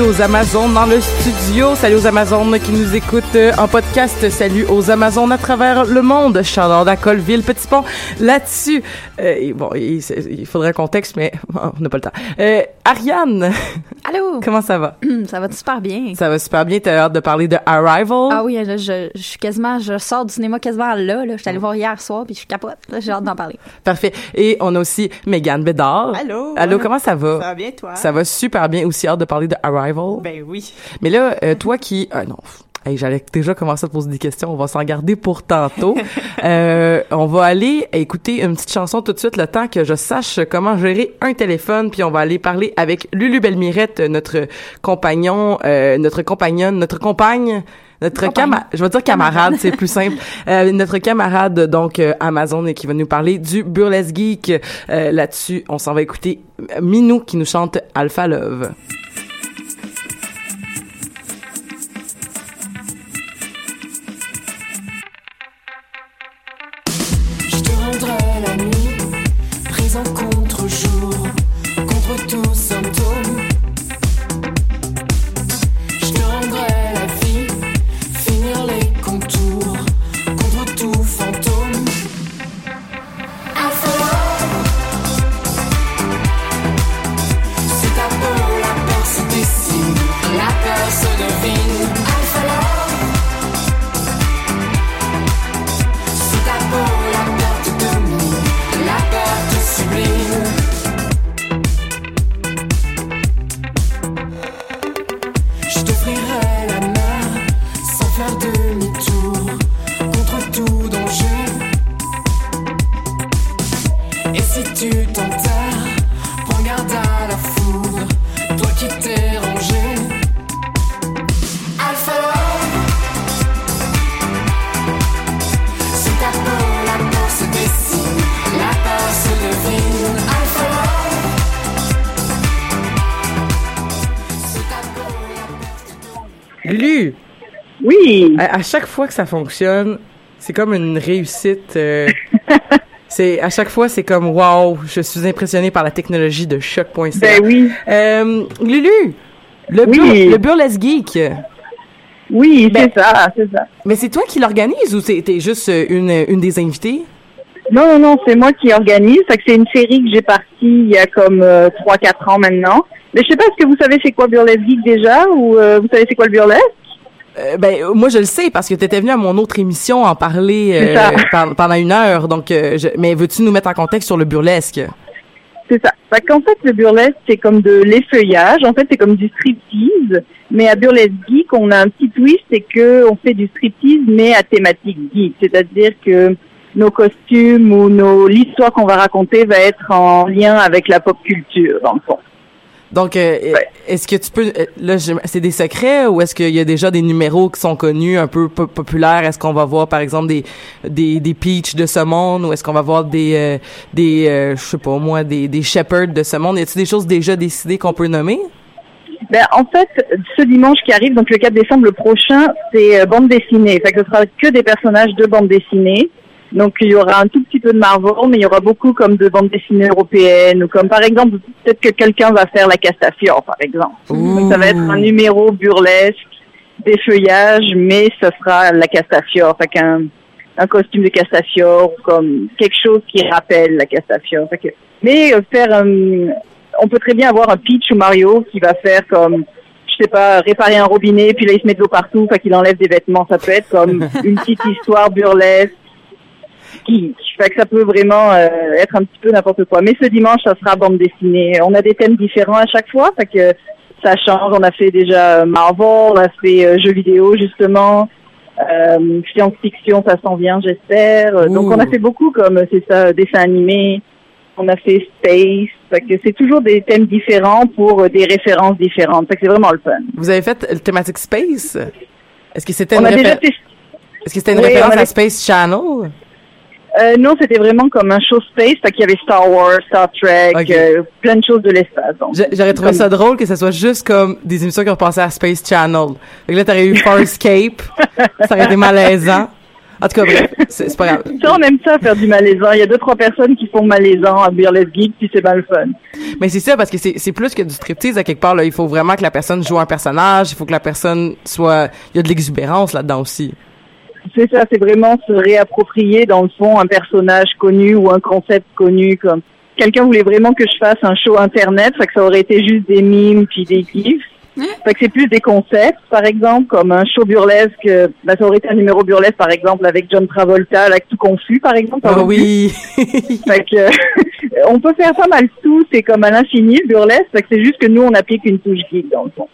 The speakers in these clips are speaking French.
Salut aux Amazones dans le studio. Salut aux Amazones qui nous écoutent euh, en podcast. Salut aux Amazones à travers le monde. Chaleur Colville, Petit Pont. Là-dessus, euh, bon, il, il, faudrait un contexte, mais on n'a pas le temps. Euh, Ariane. Allô? Comment ça va? ça va super bien. Ça va super bien. T'as hâte de parler de Arrival? Ah oui, je, je, je, suis quasiment, je sors du cinéma quasiment là. là. Je suis allée voir hier soir puis je capote. J'ai hâte d'en parler. Parfait. Et on a aussi Megan Bédard. Allô? Allô, comment ça va? Ça va bien, toi? Ça va super bien. Aussi hâte de parler de Arrival? Ben oui. Mais là, euh, toi qui... Ah non... Hey, J'allais déjà commencer à te poser des questions. On va s'en garder pour tantôt. euh, on va aller écouter une petite chanson tout de suite, le temps que je sache comment gérer un téléphone, puis on va aller parler avec Lulu Belmirette, notre compagnon, euh, notre compagnonne, notre compagne. Notre camarade, je vais dire camarade, c'est plus simple. Euh, notre camarade donc euh, Amazon et qui va nous parler du burlesque geek. Euh, Là-dessus, on s'en va écouter Minou qui nous chante Alpha Love. À, chaque fois que ça fonctionne, C'est comme une réussite. euh, c'est à chaque fois, c'est comme wow, je suis impressionné par la technologie de choc.ca. Ben oui. Euh, Lulu, le, Oui. bur- le Burlesque Geek. Oui, Ben- c'est ça, c'est ça. Mais c'est toi qui l'organise ou c'est- t'es juste une, une des invitées? Non, non, non, c'est moi qui organise. C'est une série que j'ai partie il y a comme euh, 3-4 ans maintenant. Mais je sais pas, est-ce que vous savez c'est quoi Burlesque Geek déjà ou euh, vous savez c'est quoi le burlesque? Euh, ben moi je le sais parce que tu étais venu à mon autre émission en parler euh, pendant une heure donc euh, je- mais veux-tu nous mettre en contexte sur le burlesque? C'est ça. Fait qu'en fait, le burlesque, c'est comme de l'effeuillage. En fait, c'est comme du striptease. Mais à Burlesque Geek, on a un petit twist, c'est que on fait du striptease, mais à thématique geek. C'est-à-dire que nos costumes ou nos l'histoire qu'on va raconter va être en lien avec la pop culture, dans le fond. Donc euh, est-ce que tu peux euh, là c'est des secrets ou est-ce qu'il y a déjà des numéros qui sont connus un peu po- populaires? Est-ce qu'on va voir par exemple des des des peach de ce monde ou est-ce qu'on va voir des euh, des euh, je sais pas moi des des shepherds de ce monde? Y a-t-il des choses déjà décidées qu'on peut nommer? Ben, en fait, ce dimanche qui arrive, donc le 4 décembre le prochain, c'est euh, bande dessinée. Fait que ce sera que des personnages de bande dessinée. Donc il y aura un tout petit peu de Marvel, mais il y aura beaucoup comme de bande dessinée européenne ou comme par exemple peut-être que quelqu'un va faire la Castafiore par exemple. Donc, ça va être un numéro burlesque, des feuillages, mais ça sera la Castafiore, fait qu'un un costume de Castafiore ou comme quelque chose qui rappelle la Castafiore. Fait que, mais euh, faire un- on peut très bien avoir un Peach ou Mario qui va faire comme je sais pas, réparer un robinet, puis là il se met de l'eau partout, fait qu'il enlève des vêtements. Ça peut être comme une petite histoire burlesque fait que ça peut vraiment euh, être un petit peu n'importe quoi. Mais ce dimanche, ça sera bande dessinée. On a des thèmes différents à chaque fois, fait que ça change. On a fait déjà Marvel, on a fait euh, jeux vidéo justement, euh, science-fiction, ça s'en vient, j'espère. Euh, Donc on a fait beaucoup comme euh, c'est ça, dessin animé. On a fait space, fait que c'est toujours des thèmes différents pour euh, des références différentes. Fait que c'est vraiment le fun. vous avez fait le thématique space? Est-ce que c'était On une a déjà réfé- testé. est-ce que c'était une Oui, référence avait- à Space Channel? Euh, non, c'était vraiment comme un show space, fait qu'il y avait Star Wars, Star Trek, euh, plein de choses de l'espace. J'aurais trouvé Comme- ça drôle que ça soit juste comme des émissions qui ont passé à Space Channel. Fait que là, t'aurais eu Farscape. ça aurait été malaisant. En tout cas, bref, c'est pas grave. Ça, on aime ça, faire du malaisant. Il y a deux, trois personnes qui font malaisant à Burlesque Geek, puis c'est bien le fun. Mais c'est ça, parce que c'est c'est plus que du striptease à quelque part. Là. Il faut vraiment que la personne joue un personnage. Il faut que la personne soit... Il y a de l'exubérance là-dedans aussi. C'est ça, c'est vraiment se réapproprier, dans le fond, un personnage connu ou un concept connu, comme... Quelqu'un voulait vraiment que je fasse un show internet, fait que ça aurait été juste des mimes puis des gifs. Fait que c'est plus des concepts, par exemple, comme un show burlesque, euh, ben, ça aurait été un numéro burlesque, par exemple, avec John Travolta, avec tout confus, par exemple. Ah pu. oui! Fait que, on peut faire pas mal tout, c'est comme à l'infini, le burlesque, fait que c'est juste que nous, on applique une touche geek, dans le fond.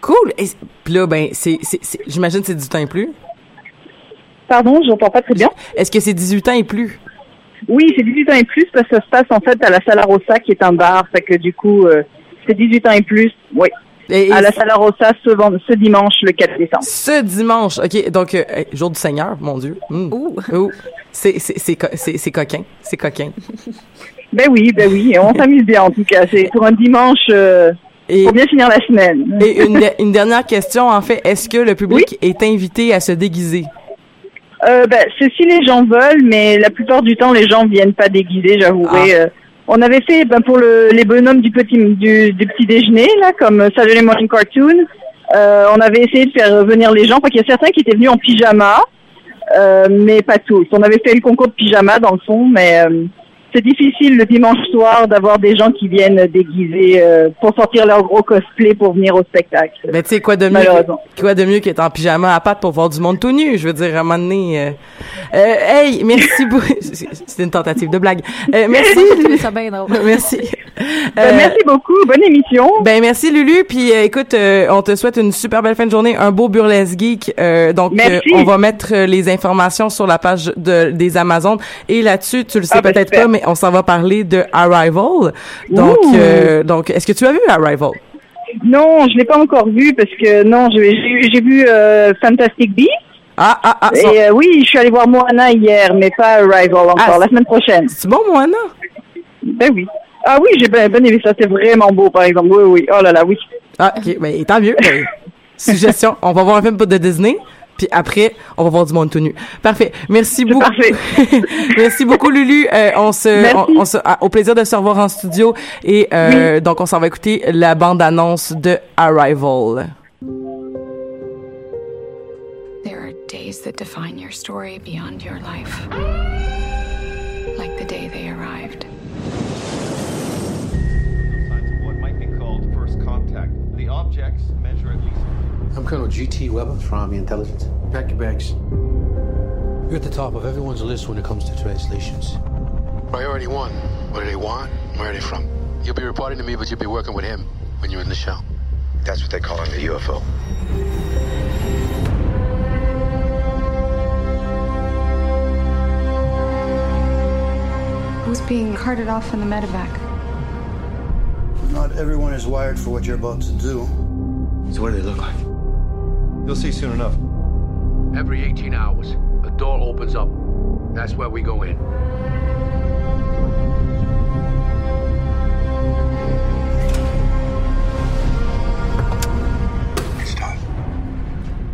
cool! Et Puis là, ben, c'est... J'imagine que c'est 18 ans et plus. Pardon, j'entends pas très bien. Est-ce que c'est 18 ans et plus? Oui, c'est 18 ans et plus, parce que ça se passe, en fait, à la Sala Rossa, qui est un bar, fait que, du coup, euh, c'est 18 ans et plus, oui. Et- et à la Sala Rossa, ce, vend- ce dimanche, le 4 décembre. Ce dimanche, ok, donc euh, jour du Seigneur, mon Dieu. Mm. Ouh. C'est c'est c'est co- c'est c'est coquin, c'est coquin. Ben oui, ben oui, on s'amuse bien, en tout cas. C'est pour un dimanche, euh, Et, pour bien finir la semaine. et une, de- une dernière question en fait, est-ce que le public est invité à se déguiser? Euh, c'est si les gens veulent, mais la plupart du temps, les gens viennent pas déguisés, j'avouerai. Ah. Euh, on avait fait ben, pour le, les bonhommes du petit du, du petit déjeuner, là, comme Saturday Morning Cartoon. euh, on avait essayé de faire venir les gens, parce qu'il y a certains qui étaient venus en pyjama, euh, mais pas tous. On avait fait le concours de pyjama dans le fond, mais euh, c'est difficile le dimanche soir d'avoir des gens qui viennent déguisés euh, pour sortir leur gros cosplay pour venir au spectacle. Ben tu sais quoi de mieux Malheureusement. que, quoi de mieux qu'être en pyjama à pattes pour voir du monde tout nu, je veux dire à un moment donné. euh, euh, hey, merci beaucoup. C'est c'est une tentative de blague. Euh, merci. Ça bien drôle. merci. Ben, Euh, merci beaucoup, bonne émission. Ben merci Lulu, puis euh, écoute, euh, on te souhaite une super belle fin de journée, un beau burlesque geek. Euh, donc euh, on va mettre les informations sur la page de des Amazones et là-dessus, tu le sais Ah, ben, peut-être pas, mais on s'en va parler de Arrival. Donc euh, donc est-ce que tu as vu Arrival? Non, je l'ai pas encore vu parce que non, j'ai vu euh, Fantastic Beasts Ah ah ah, et euh, oui, je suis allée voir Moana hier, mais pas Arrival encore, Ah, la semaine prochaine. c'est bon moi non Ben oui. Ah oui, j'ai bien bien aimé ça, c'est vraiment beau par exemple. Oui oui. Oh là là, oui. Ah ok, ben tant mieux. Ben, suggestion, on va voir un film de Disney. Puis après, on va voir du monde tout nu. Parfait. Merci beaucoup. Merci beaucoup, Lulu. Euh, on se, on, on se, ah, au plaisir de se revoir en studio. Et euh, donc, on s'en va écouter la bande-annonce de Arrival. There are days that define your story beyond your life. Like the day they arrived. what might be called first contact. The objects. I'm Colonel G.T. Weber from Army Intelligence. Pack your bags. You're at the top of everyone's list when it comes to translations. Priority one. What do they want? Where are they from? You'll be reporting to me, but you'll be working with him when you're in the show. That's what they call in the UFO. Who's being carted off in the medevac? Not everyone is wired for what you're about to do. So what do they look like? You'll see soon enough. Every 18 hours, a door opens up. That's where we go in.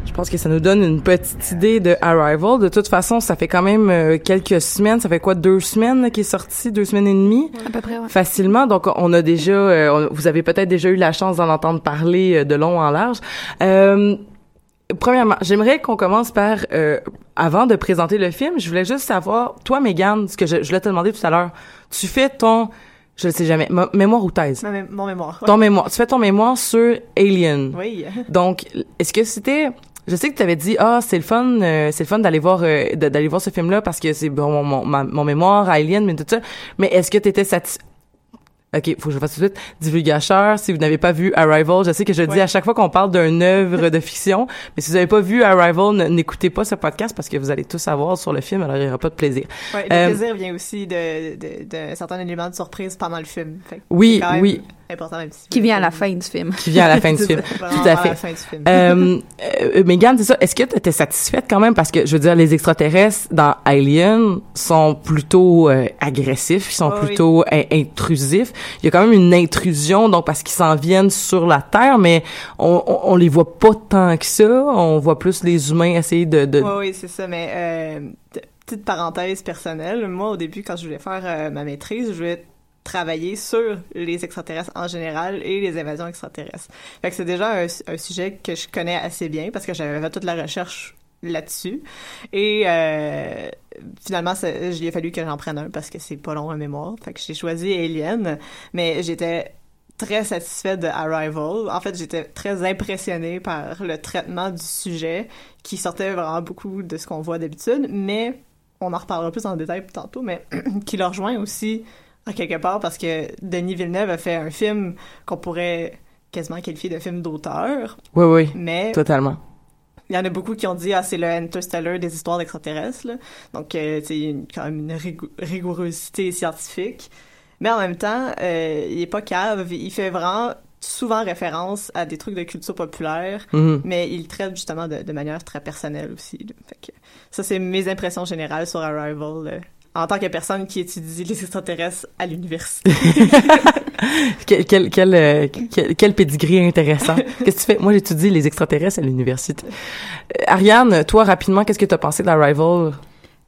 Je pense que ça nous donne une petite idée de Arrival. De toute façon, ça fait quand même euh, quelques semaines. Ça fait quoi, deux semaines là, qu'il est sorti, deux semaines et demie, À peu près, ouais. facilement. Donc, on a déjà, euh, vous avez peut-être déjà eu la chance d'en entendre parler euh, de long en large. Euh, Premièrement, j'aimerais qu'on commence par, euh, avant de présenter le film, je voulais juste savoir, toi, Megan, ce que je, je voulais te demander tout à l'heure, tu fais ton, je ne sais jamais, mo- mémoire ou thèse? Ma mé- mon mémoire. ouais. Ton mémoire. Tu fais ton mémoire sur Alien. Oui. Donc, est-ce que c'était je sais que tu avais dit ah c'est le fun euh, c'est le fun d'aller voir euh, d'aller voir ce film là parce que c'est bon mon, mon, ma- mon mémoire Alien mais tout ça mais est-ce que tu étais satisfait OK, faut que je fasse tout de suite. Divulgateur, si vous n'avez pas vu Arrival, je sais que je dis Ouais. à chaque fois qu'on parle d'une œuvre de fiction, mais si vous n'avez pas vu Arrival, n'écoutez pas ce podcast parce que vous allez tout savoir sur le film, alors il n'y aura pas de plaisir. Ouais, le Euh, plaisir vient aussi de, de, d'un certain élément de surprise pendant le film. Fait Oui, oui. Important même si Qui vient à la fin du film. qui vient à la fin du C'est film. ça, Tout à à fait. la fin du film. Euh, euh, Megan, c'est ça. Est-ce que tu étais satisfaite quand même? Parce que je veux dire les extraterrestres dans Alien sont plutôt euh, agressifs, ils sont oui. plutôt in- intrusifs. Il y a quand même une intrusion donc parce qu'ils s'en viennent sur la Terre, mais on, on, on les voit pas tant que ça. On voit plus les humains essayer de. de... Oui, oui, c'est ça. Mais euh, petite parenthèse personnelle, moi, au début, quand je voulais faire euh, ma maîtrise, je voulais travailler sur les extraterrestres en général et les invasions extraterrestres. Fait c'est déjà un, un sujet que je connais assez bien parce que j'avais fait toute la recherche là-dessus. Et euh, finalement, il a fallu que j'en prenne un parce que c'est pas long en mémoire. Fait que j'ai choisi Alien, mais j'étais très satisfaite de Arrival. En fait, j'étais très impressionnée par le traitement du sujet qui sortait vraiment beaucoup de ce qu'on voit d'habitude, mais on en reparlera plus en détail tantôt, mais qui le rejoint aussi quelque part parce que Denis Villeneuve a fait un film qu'on pourrait quasiment qualifier de film d'auteur. Oui, oui. Mais Totalement. il y en a beaucoup qui ont dit ah c'est le Interstellar des histoires d'extraterrestres là. donc euh, une- quand même une rigou- rigourosité scientifique mais en même temps euh, il est pas cave il fait vraiment souvent référence à des trucs de culture populaire Mhm. mais il traite justement de, de manière très personnelle aussi là. Fait que ça c'est mes impressions générales sur Arrival euh, en tant que personne qui étudie les extraterrestres à l'université Quel, quel, quel, euh, quel, quel pedigree intéressant. Qu'est-ce que tu fais? Moi, j'étudie les extraterrestres à l'université. Euh, Ariane, toi, rapidement, qu'est-ce que tu as pensé d'Arrival?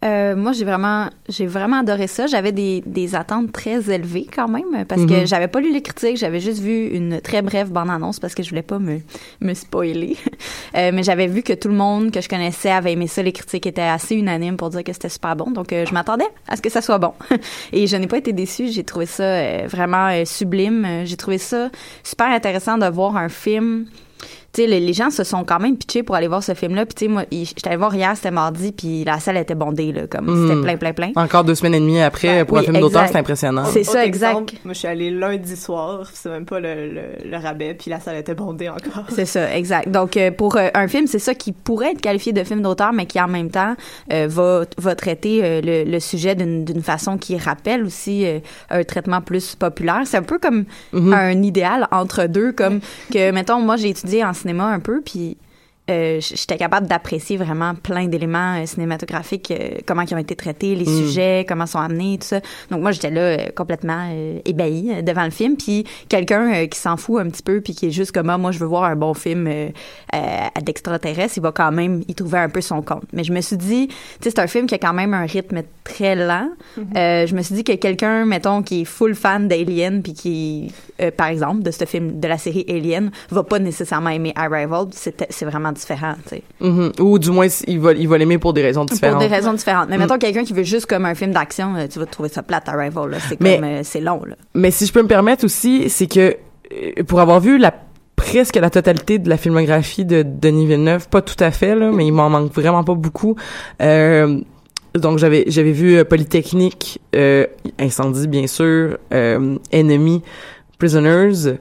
Euh, moi, j'ai vraiment, j'ai vraiment adoré ça. J'avais des, des attentes très élevées quand même parce que Mhm. j'avais pas lu les critiques. J'avais juste vu une très brève bande-annonce parce que je voulais pas me, me spoiler. Euh, mais j'avais vu que tout le monde que je connaissais avait aimé ça. Les critiques étaient assez unanimes pour dire que c'était super bon. Donc, euh, je m'attendais à ce que ça soit bon. Et je n'ai pas été déçue. J'ai trouvé ça euh, vraiment euh, sublime. J'ai trouvé ça super intéressant de voir un film tu sais, les, les gens se sont quand même pitchés pour aller voir ce film-là. Puis, tu sais, moi, j'étais allée voir hier, c'était mardi, puis la salle était bondée, là, comme c'était plein, plein, plein. Encore deux semaines et demie après, pour un film d'auteur, c'est impressionnant. C'est ça, exact. exemple, moi je suis allée lundi soir c'est même pas le, le, le rabais puis la salle était bondée encore C'est ça, exact. Donc, euh, pour euh, un film, c'est ça qui pourrait être qualifié de film d'auteur, mais qui en même temps euh, va, va traiter euh, le, le sujet d'une d'une façon qui rappelle aussi euh, un traitement plus populaire. C'est un peu comme Mhm. un idéal entre deux, comme que, mettons, moi, j'ai étudié en cinéma un peu, puis euh, j'étais capable d'apprécier vraiment plein d'éléments euh, cinématographiques, euh, comment ils ont été traités, les Mm. sujets, comment ils sont amenés, tout ça. Donc moi, j'étais là complètement ébahie devant le film. Puis quelqu'un qui s'en fout un petit peu, puis qui est juste comme, ah, moi, je veux voir un bon film d'extraterrestre, il va quand même y trouver un peu son compte. Mais je me suis dit, tu sais, c'est un film qui a quand même un rythme très lent. Euh, je me suis dit que quelqu'un, mettons, qui est full fan d'Alien, puis qui, par exemple, de ce film, de la série Alien, va pas nécessairement aimer Arrival. C'est c'est vraiment différent, tu sais. Mhm. Ou du moins, il va, il va l'aimer pour des raisons différentes. Pour des raisons différentes. Mais Mm. mettons quelqu'un qui veut juste comme un film d'action, euh, tu vas trouver ça plate, Arrival. là. C'est comme, euh, c'est long, là. Mais si je peux me permettre aussi, c'est que euh, pour avoir vu la presque la totalité de la filmographie de Denis Villeneuve, pas tout à fait là, mais il m'en manque vraiment pas beaucoup. Euh, donc j'avais j'avais vu Polytechnique, euh, Incendie bien sûr, euh, Enemy, Prisoners.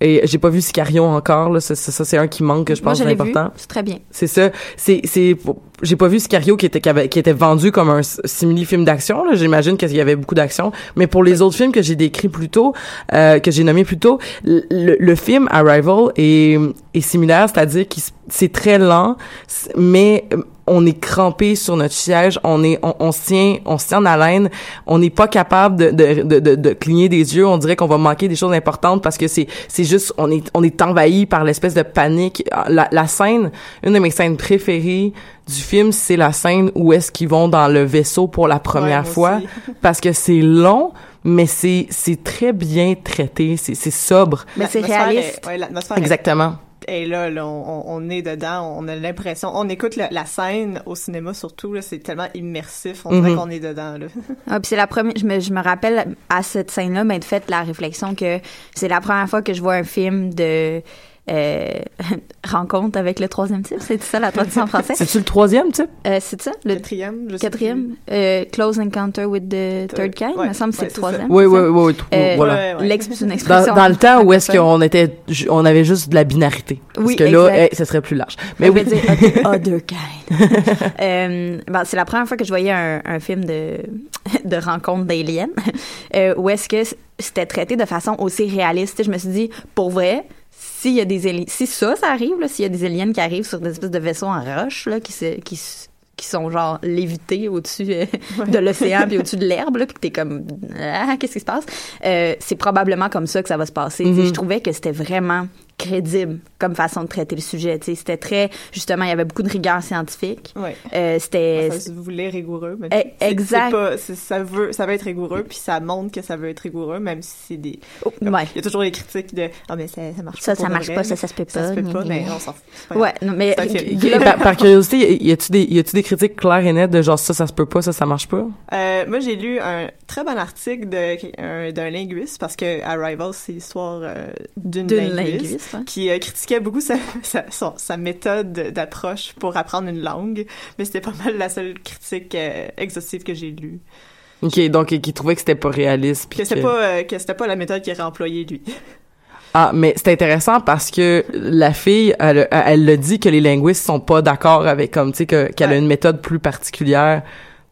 Et j'ai pas vu Sicario encore là, ça, ça, c'est un qui manque que je Moi, pense c'est important. C'est très bien. C'est ça. C'est c'est j'ai pas vu Sicario qui était qui, avait- qui était vendu comme un s- simili film d'action là, j'imagine qu'il y avait beaucoup d'action, mais pour les autres films que j'ai décrits plus tôt, euh, que j'ai nommés plus tôt, le, le- film Arrival est est similaire, c'est-à-dire qu'il c'est très lent, mais on est crampé sur notre siège, on est on, on se tient on se tient en haleine, on n'est pas capable de de, de de de cligner des yeux, on dirait qu'on va manquer des choses importantes parce que c'est c'est juste on est on est envahi par l'espèce de panique. La, la scène, une de mes scènes préférées du film, c'est la scène où est-ce qu'ils vont dans le vaisseau pour la première fois aussi. parce que c'est long mais c'est c'est très bien traité, c'est c'est sobre. Mais c'est réaliste. est- ouais, l'atmosphère est- là, là, on, est dedans, on a l'impression, on écoute la, la scène au cinéma surtout, là, c'est tellement immersif, on dirait Mhm. qu'on est dedans. Là. Ah, puis c'est la première, je me, je me rappelle à cette scène-là, m'être fait la réflexion que c'est la première fois que je vois un film de euh, rencontre avec le troisième type. C'est ça la traduction en français? C'est-tu le troisième type? Euh, c'est ça? Le quatrième, je sais Quatrième? Euh, Close Encounter with the Third Kind, il me semble que c'est le troisième. Oui, oui, oui, oui, Euh, voilà. l'ex- une Dans, expression? dans le temps où est-ce qu'on était, on avait juste de la binarité. Parce Oui, que là, eh, ce serait plus large. Mais On oui. dire other, other kind. Euh, ben, c'est la première fois que je voyais un, un film de, de rencontre d'aliens euh, où est-ce que c'était traité de façon aussi réaliste. Je me suis dit, pour vrai, s'il y a des si ça, ça arrive, là, s'il y a des aliens qui arrivent sur des espèces de vaisseaux en roche, là, qui se, qui, qui sont genre lévités au-dessus euh, de l'océan puis au-dessus de l'herbe, là, puis que t'es comme, ah, qu'est-ce qui se passe? Euh, c'est probablement comme ça que ça va se passer. Mhm. Je trouvais que c'était vraiment crédible comme façon de traiter le sujet. C'était très, justement, il y avait beaucoup de rigueur scientifique. Ouais. Euh, c'était... Ça se voulait rigoureux. Mais Eh, exact. pas- ça, veut, ça veut être rigoureux, puis ça montre que ça veut être rigoureux, même si c'est des. ouais. Il y a toujours les critiques de Ah, mais ça, ça marche Ça, pas. ça de marche vrai, pas, ça, ça se peut Ça se pas, peut pas, mais on s'en fout. pas Ouais, non, mais- par, par curiosité, y a-tu des, y a-tu des critiques claires et nettes de genre ça, ça se peut pas, ça, ça marche pas? Euh, moi, j'ai lu un très bon article d'un linguiste, parce que Arrival, c'est l'histoire euh, d'une D'une linguiste, linguiste, qui euh, critiquait beaucoup sa, sa, son- sa méthode d'approche pour apprendre une langue, mais c'était pas mal la seule critique euh, exhaustive que j'ai lue. Ok, donc qui trouvait que c'était pas réaliste. puis Que c'était que- pas, euh, que c'était pas la méthode qu'il aurait employée, lui. Ah, mais c'est intéressant parce que la fille, elle, elle le dit que les linguistes sont pas d'accord avec comme tu sais que qu'elle a une méthode plus particulière,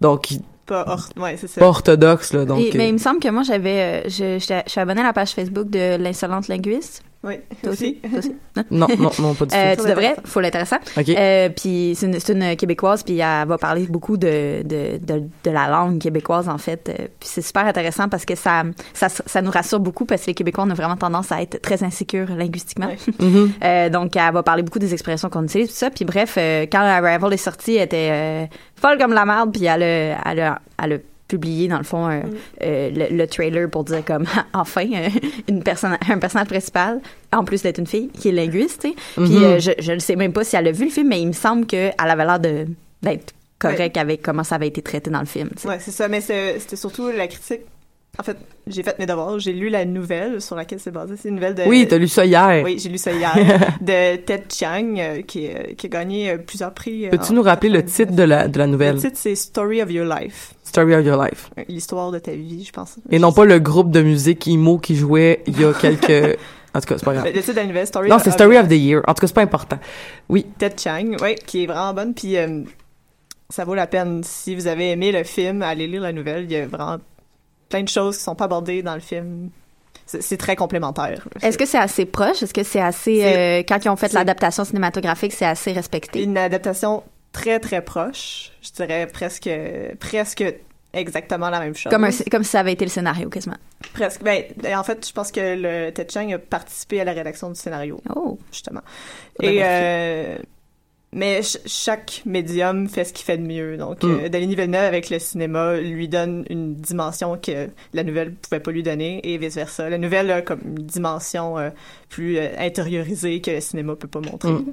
donc Pas, or- ouais, c'est ça. pas orthodoxe là. Donc Et- mais euh, il me semble que moi, j'avais, euh, je suis abonnée à la page Facebook de l'insolente linguiste. Oui, Toi aussi? Toi aussi? Non, non, non, pas du Euh, tout. tu devrais, faut l'intéressant. Ok. Euh, puis c'est une, québécoise, puis elle va parler beaucoup de, de, de, de la langue québécoise, en fait. Euh, puis c'est super intéressant parce que ça, ça, ça nous rassure beaucoup parce que les Québécois, on a vraiment tendance à être très insécures linguistiquement. Mhm. Euh, donc, elle va parler beaucoup des expressions qu'on utilise, tout ça. Puis bref, euh, quand Arrival est sortie, elle était euh, folle comme la merde, puis elle a, elle a, elle a publié, dans le fond, euh, euh, le, le trailer pour dire comme, enfin, euh, une personne, un personnage principal, en plus d'être une fille, qui est linguiste, tu sais. Puis Mhm. euh, je, ne sais même pas si elle a vu le film, mais il me semble qu'elle avait l'air de d'être correcte avec comment ça avait été traité dans le film. tu sais. Ouais, c'est ça, mais c'est- c'était surtout la critique. En fait, j'ai fait mes devoirs, j'ai lu la nouvelle sur laquelle c'est basé. C'est une nouvelle de. Oui, t'as lu ça hier. Oui, j'ai lu ça hier. de Ted Chiang, euh, qui, euh, qui a gagné euh, plusieurs prix. Peux-tu nous rappeler le titre de la de la nouvelle? Le titre, c'est Story of Your Life. Story of Your Life. L'histoire de ta vie, je pense. Et non pas le groupe de musique emo qui jouait il y a quelques. En tout cas, c'est pas grave. Le titre de la nouvelle, Story Non, c'est Story of the Year. En tout cas, c'est pas important. Oui. Ted Chiang, oui, qui est vraiment bonne. Puis ça vaut la peine. Si vous avez aimé le film, allez lire la nouvelle. Il y a vraiment plein de choses qui sont pas abordées dans le film. c'est très complémentaire. Est-ce que c'est assez proche? Est-ce que c'est assez, euh, quand ils ont fait l'adaptation cinématographique, c'est assez respecté? Une adaptation très très proche, je dirais presque presque exactement la même chose. Comme, un, comme si ça avait été le scénario, quasiment. Presque. Ben, en fait, je pense que le Ted Chiang a participé à la rédaction du scénario. Oh. Justement. Et, euh, mais ch- chaque médium fait ce qu'il fait de mieux. Donc, Mm. euh, Denis Villeneuve, avec le cinéma, lui donne une dimension que la nouvelle pouvait pas lui donner et vice-versa. La nouvelle a comme une dimension euh, plus euh, intériorisée que le cinéma peut pas montrer. Mm.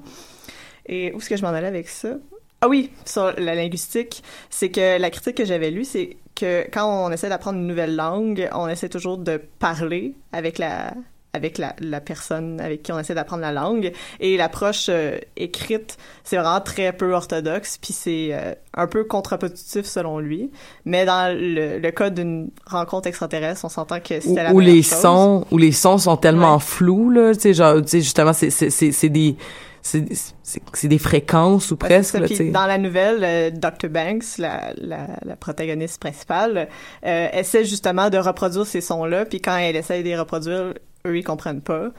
Et où est-ce que je m'en allais avec ça? Ah oui, sur la linguistique, c'est que la critique que j'avais lue, c'est que quand on essaie d'apprendre une nouvelle langue, on essaie toujours de parler avec la avec la, la personne avec qui on essaie d'apprendre la langue et l'approche euh, écrite c'est vraiment très peu orthodoxe puis c'est euh, un peu contre-productif selon lui mais dans le, le cas d'une rencontre extraterrestre on s'entend que c'était la où les chose. sons, où les sons sont tellement flous là, tu sais, genre, tu sais, justement, c'est c'est c'est c'est des c'est des fréquences ou presque là, dans la nouvelle, euh, Dr. Banks, la, la, la protagoniste principale, euh, essaie justement de reproduire ces sons-là, puis quand elle essaie de les reproduire, eux, ils comprennent pas.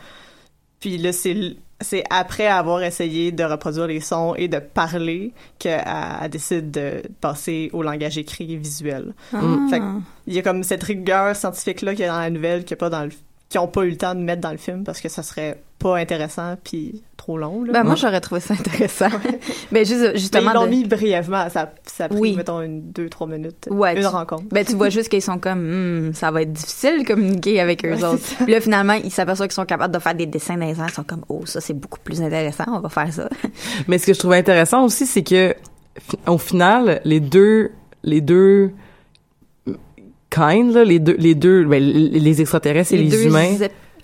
Puis là, c'est c'est après avoir essayé de reproduire les sons et de parler qu'elle elle décide de passer au langage écrit et visuel. Ah. Fait il y a comme cette rigueur scientifique-là qu'il y a dans la nouvelle, a pas dans le qui ont pas eu le temps de mettre dans le film parce que ça serait pas intéressant puis trop long. Là. Ben, moi, j'aurais trouvé ça intéressant. ben, juste, justement. Mais ils l'ont de- mis brièvement. Ça, ça a pris, Oui. mettons, une, deux, trois minutes. Ouais, Une tu- rencontre. Ben, tu vois juste qu'ils sont comme, Hmm, ça va être difficile de communiquer avec eux Ouais, autres. Puis là, finalement, ils s'aperçoivent qu'ils sont capables de faire des dessins dans les airs. Ils sont comme, oh, ça, c'est beaucoup plus intéressant. On va faire ça. Mais ce que je trouvais intéressant aussi, c'est que au final, les deux, les deux kind, là, les deux, les deux, ben, les les extraterrestres et Les les, deux humains,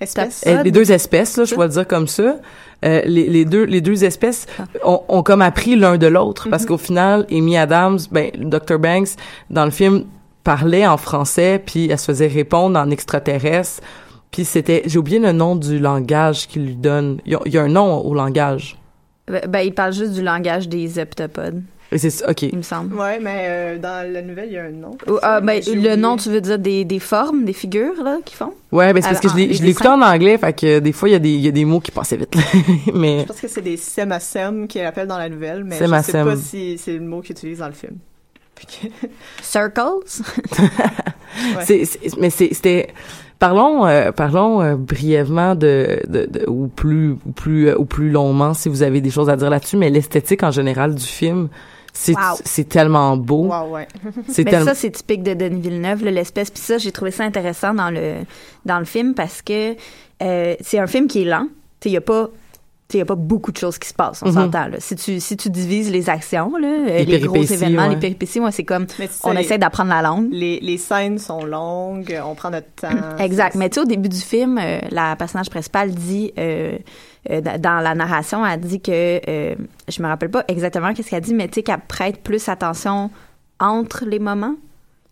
euh, les deux espèces, là, je vais le dire comme ça. Euh, les, les deux, les deux espèces ont, ont comme appris l'un de l'autre parce qu'au final, Amy Adams, ben, Dr. Banks, dans le film, parlait en français puis elle se faisait répondre en extraterrestre. Puis c'était, j'ai oublié le nom du langage qu'il lui donne. Il y, a, il y a un nom au langage. Ben, ben, ils parlent juste du langage des heptapodes. Et c'est ok. Il me semble. Ouais, mais euh, dans la nouvelle, il y a un nom. Ou, ah, ben, le nom, tu veux dire des, des formes, des figures, là, qu'ils font? Ouais, ben c'est parce que je l'ai, écouté en anglais, fait que des fois il y a des, il y a des mots qui passaient vite. mais Je pense que c'est des semasem qu'elle appelle dans la nouvelle, mais je sais pas si c'est le mot qu'ils utilisent dans le film. Circles? c'est, c'est- mais c'est, c'était parlons euh, parlons euh, brièvement de, de, de- ou plus ou plus euh, ou plus longuement si vous avez des choses à dire là-dessus, mais l'esthétique en général du film, c'est Wow. tellement beau. Wow, ouais. C'est Mais tellement ça, c'est typique de Denis Villeneuve, l'espèce. Puis ça, j'ai trouvé ça intéressant dans le, dans le film parce que euh, c'est un film qui est lent. Il y a pas... Il y a pas beaucoup de choses qui se passent, on Mhm. s'entend. Si, tu, si tu divises les actions, là, euh, Les les, gros événements, ouais. les péripéties, moi, c'est comme sais, on essaie d'apprendre la langue. Les, les scènes sont longues, on prend notre temps. Exact. Mais tu sais, au début du film, euh, la personnage principale dit, euh, euh, da- dans la narration, elle dit que, euh, je me rappelle pas exactement qu'est-ce qu'elle dit, mais tu sais, qu'elle prête plus attention entre les moments.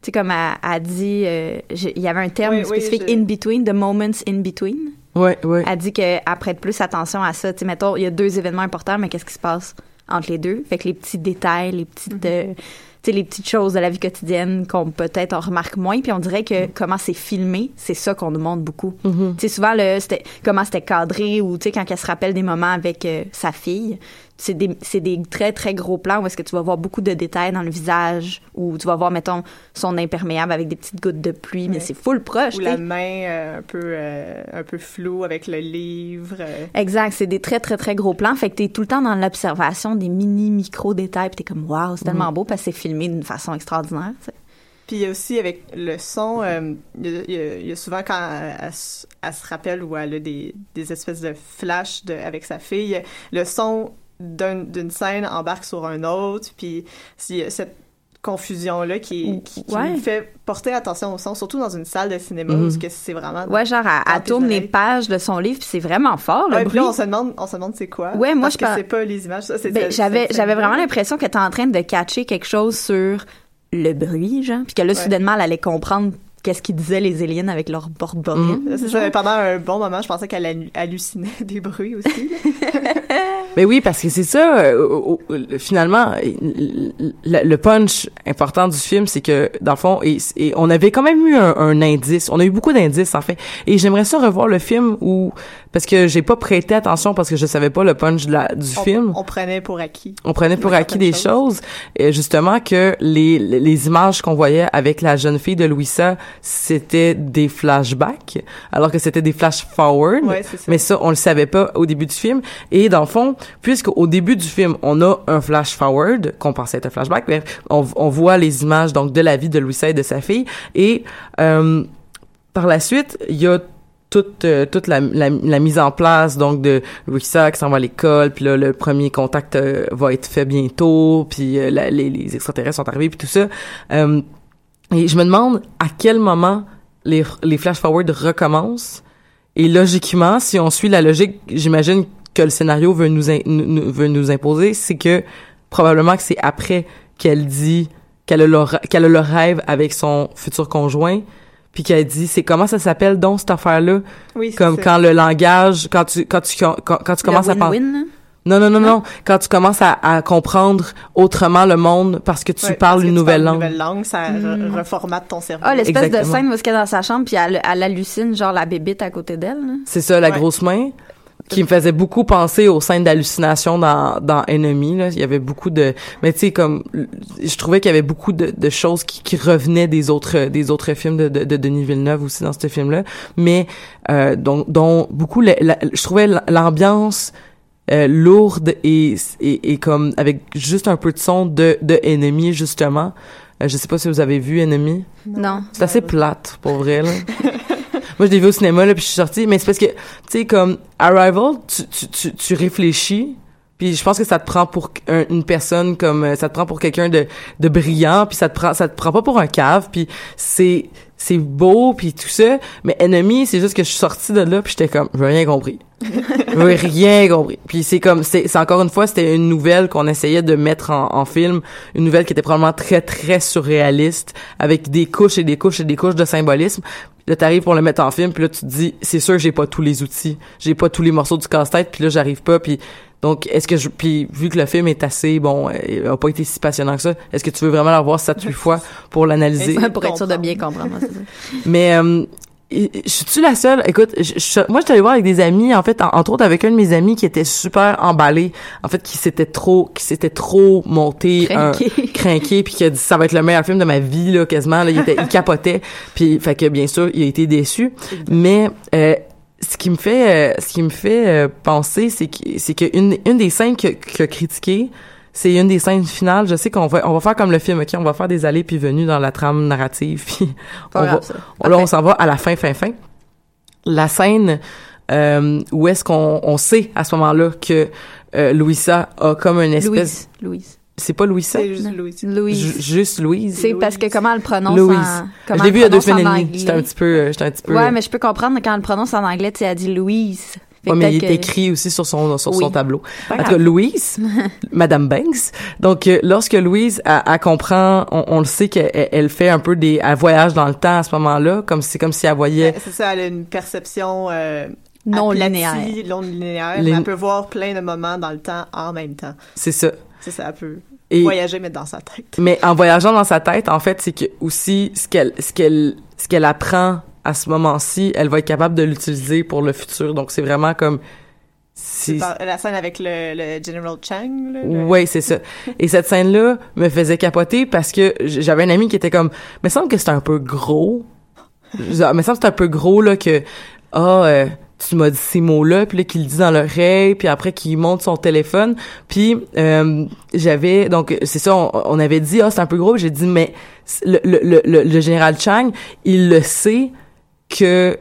Tu sais, comme elle, elle dit, euh, il y avait un terme Oui, oui, spécifique, je- in between, the moments in between. Ouais, ouais. Elle dit qu'elle prête plus attention à ça. Tu sais, mettons, il y a deux événements importants, mais qu'est-ce qui se passe entre les deux? Fait que les petits détails, les petites, euh, tu sais, les petites choses de la vie quotidienne qu'on peut-être on remarque moins, puis on dirait que comment c'est filmé, c'est ça qu'on nous montre beaucoup. Mhm. Tu sais, souvent, le, c'était, comment c'était cadré, ou tu sais, quand elle se rappelle des moments avec euh, sa fille, c'est des, des très, très gros plans où est-ce que tu vas voir beaucoup de détails dans le visage, ou tu vas voir, mettons, son imperméable avec des petites gouttes de pluie, mais c'est full proche. Ou tu la main euh, un peu euh, un peu floue avec le livre. euh. Exact, c'est des très très très gros plans, fait que t'es tout le temps dans l'observation des mini micro détails, puis t'es comme waouh, c'est tellement Mhm. beau parce que c'est filmé d'une façon extraordinaire. tu sais. Puis aussi avec le son, euh, il y, a- y souvent quand elle, elle se- elle se rappelle ou elle a des, des espèces de flashs de, avec sa fille, le son d'un- d'une scène embarque sur un autre, puis y a cette confusion-là qui, qui, qui Ouais. nous fait porter attention au son, surtout dans une salle de cinéma Mhm. où ce que c'est vraiment... Ouais, genre elle, elle tourne les pages de son livre, puis c'est vraiment fort le Ouais, puis bruit. là, on se demande, on se demande c'est quoi? Ouais, moi, parce je que par- c'est pas les images. Ça, c'est Ben, j'avais j'avais vraiment l'impression que t'es en train de catcher quelque chose sur le bruit, genre, puis que là Ouais. soudainement elle allait comprendre qu'est-ce qu'ils disaient les aliens avec leur. Mm. C'est ça, pendant un bon moment, je pensais qu'elle hallu- hallucinait des bruits aussi. Mais oui, parce que c'est ça, euh, finalement, le, le punch important du film, c'est que, dans le fond, et, et on avait quand même eu un, un indice, on a eu beaucoup d'indices, en fait, et j'aimerais ça revoir le film où, parce que j'ai pas prêté attention parce que je savais pas le punch de la, du on, film. on prenait pour acquis. On prenait pour acquis des choses, et justement que les, les images qu'on voyait avec la jeune fille de Louisa, c'était des flashbacks, alors que c'était des flash forward. Ouais, ça. Mais ça, on le savait pas au début du film. Et dans le fond, puisque au début du film, on a un flash forward qu'on pensait être un flashback, mais on, on voit les images donc de la vie de Louisa et de sa fille. Et euh, par la suite, il y a toute euh, toute la, la, la mise en place donc de Louisa qui s'en va à l'école puis là le premier contact euh, va être fait bientôt puis euh, la- les, extraterrestres sont arrivés puis tout ça. Et je me demande à quel moment les les flash forward recommencent. Et logiquement si on suit la logique j'imagine que le scénario veut nous, nous- veut nous imposer c'est que probablement que c'est après qu'elle dit qu'elle a, le, qu'elle a le rêve avec son futur conjoint puis qu'elle dit c'est comment ça s'appelle donc cette affaire là Oui, c'est comme ça. quand le langage quand tu quand tu quand, quand tu commences à là? non non non non quand tu commences à, à comprendre autrement le monde parce que tu Ouais, parles que une tu nouvelle parles langue Une nouvelle langue, ça re- reformate ton cerveau. Ah, l'espèce de scène où elle est dans sa chambre puis elle, elle hallucine genre la bébite à côté d'elle. c'est ça la Ouais. grosse main qui me faisait beaucoup penser aux scènes d'hallucination dans dans Enemy là il y avait beaucoup de mais tu sais comme je trouvais qu'il y avait beaucoup de, de choses qui, qui revenaient des autres des autres films de, de, de Denis Villeneuve aussi dans ce film là mais euh, dont, dont beaucoup la- la- je trouvais l'ambiance euh, lourde et, et et comme avec juste un peu de son de de Enemy justement Euh, je sais pas si vous avez vu Enemy Non. c'est assez plate, pour vrai, là. Moi, je l'ai vu au cinéma, là, puis je suis sortie. Mais c'est parce que, tu sais, comme Arrival, tu, tu, tu, tu réfléchis, puis je pense que ça te prend pour un- une personne comme... euh, Ça te prend pour quelqu'un de, de brillant, puis ça te prend ça te prend pas pour un cave, puis c'est c'est beau, puis tout ça. Mais Enemy, c'est juste que je suis sortie de là, puis j'étais comme, j'ai rien compris. J'ai rien compris. Puis c'est comme, c'est c'est encore une fois, c'était une nouvelle qu'on essayait de mettre en, en film, une nouvelle qui était probablement très très surréaliste, avec des couches et des couches et des couches de symbolisme. Là, t'arrives pour le mettre en film, puis là, tu te dis, c'est sûr, j'ai pas tous les outils, j'ai pas tous les morceaux du casse-tête, puis là, j'arrive pas, puis donc, est-ce que je, puis vu que le film est assez, bon, euh, a pas été si passionnant que ça, est-ce que tu veux vraiment le revoir sept, huit fois pour l'analyser? pour être sûr de bien comprendre. c'est ça. Mais euh, je suis la seule écoute je, je- moi j'étais allée voir avec des amis en fait en- entre autres avec un de mes amis qui était super emballé en fait qui s'était trop qui s'était trop monté un- Crinqué. crinqué puis qui a dit ça va être le meilleur film de ma vie là quasiment là. Il était il capotait. Puis fait que bien sûr il a été déçu. Mais euh, ce qui me fait euh, ce qui me fait euh, penser c'est que c'est que une des scènes que que critiqué c'est une des scènes finales. Je sais qu'on va on va faire comme le film, ok, on va faire des allées puis venues dans la trame narrative. Puis on va, on- là on s'en va à la fin, fin, fin. La scène euh, où est-ce qu'on on sait à ce moment-là que euh, Louisa a comme une espèce. Louise. Louise. C'est pas Louisa? C'est juste Louise. Louise. Ju- juste Louise. C'est parce que comment elle le prononce Louise. en... comment Je l'ai elle vu il y a deux semaines et demie. J'étais un petit peu, j'étais un petit peu. Ouais, mais je peux comprendre quand elle le prononce en anglais, tu sais, elle dit Louise. Ouais, mais il est écrit aussi sur son sur Oui. son tableau. Pas En tout cas. Louise, Madame Banks. Donc, euh, lorsque Louise, elle, elle comprend, on, on le sait qu'elle elle- fait un peu des, elle voyage dans le temps à ce moment-là, comme c'est comme si elle voyait. C'est ça, elle a une perception euh, Non linéaire. non linéaire. Elle peut voir plein de moments dans le temps en même temps. C'est ça. C'est ça, elle peut Et- voyager, mais dans sa tête. Mais en voyageant dans sa tête, en fait, c'est que aussi ce qu'elle ce qu'elle ce qu'elle apprend à ce moment-ci, elle va être capable de l'utiliser pour le futur. Donc c'est vraiment comme si la scène avec le, le General Chang. Là, le- Ouais, c'est ça. Et cette scène-là me faisait capoter parce que j'avais un ami qui était comme, me semble que c'est un peu gros. Je- me semble que c'est un peu gros là que ah euh, tu m'as dit ces mots-là puis là qu'il le dit dans l'oreille puis après qu'il monte son téléphone puis euh, j'avais donc c'est ça on, on avait dit ah c'est un peu gros j'ai dit mais le, le, le, le- le général Chang il le sait que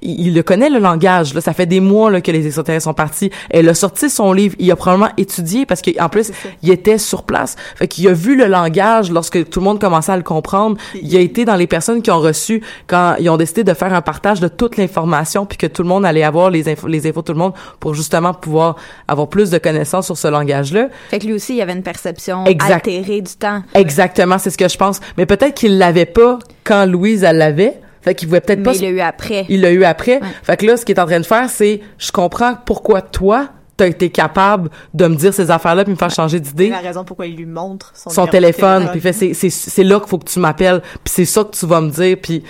il le connaît le langage là ça fait des mois là que les extraterrestres sont partis elle a sorti son livre il a probablement étudié parce qu'en plus il était sur place fait qu'il a vu le langage lorsque tout le monde commençait à le comprendre il a été dans les personnes qui ont reçu quand ils ont décidé de faire un partage de toute l'information puis que tout le monde allait avoir les infos les infos de tout le monde pour justement pouvoir avoir plus de connaissances sur ce langage là Fait que lui aussi, il avait une perception Exact. altérée du temps. Exactement, c'est ce que je pense. Mais peut-être qu'il l'avait pas quand Louise elle l'avait. Fait qu'il pouvait peut-être Mais pas. il l'a eu après. Il l'a eu après. Fait que là, ce qu'il est en train de faire, c'est, je comprends pourquoi toi, t'as été capable de me dire ces affaires-là puis me faire changer C'est d'idée. la raison pourquoi il lui montre son, Son téléphone, puis il fait c'est c'est c'est là qu'il faut que tu m'appelles, puis c'est ça que tu vas me dire, puis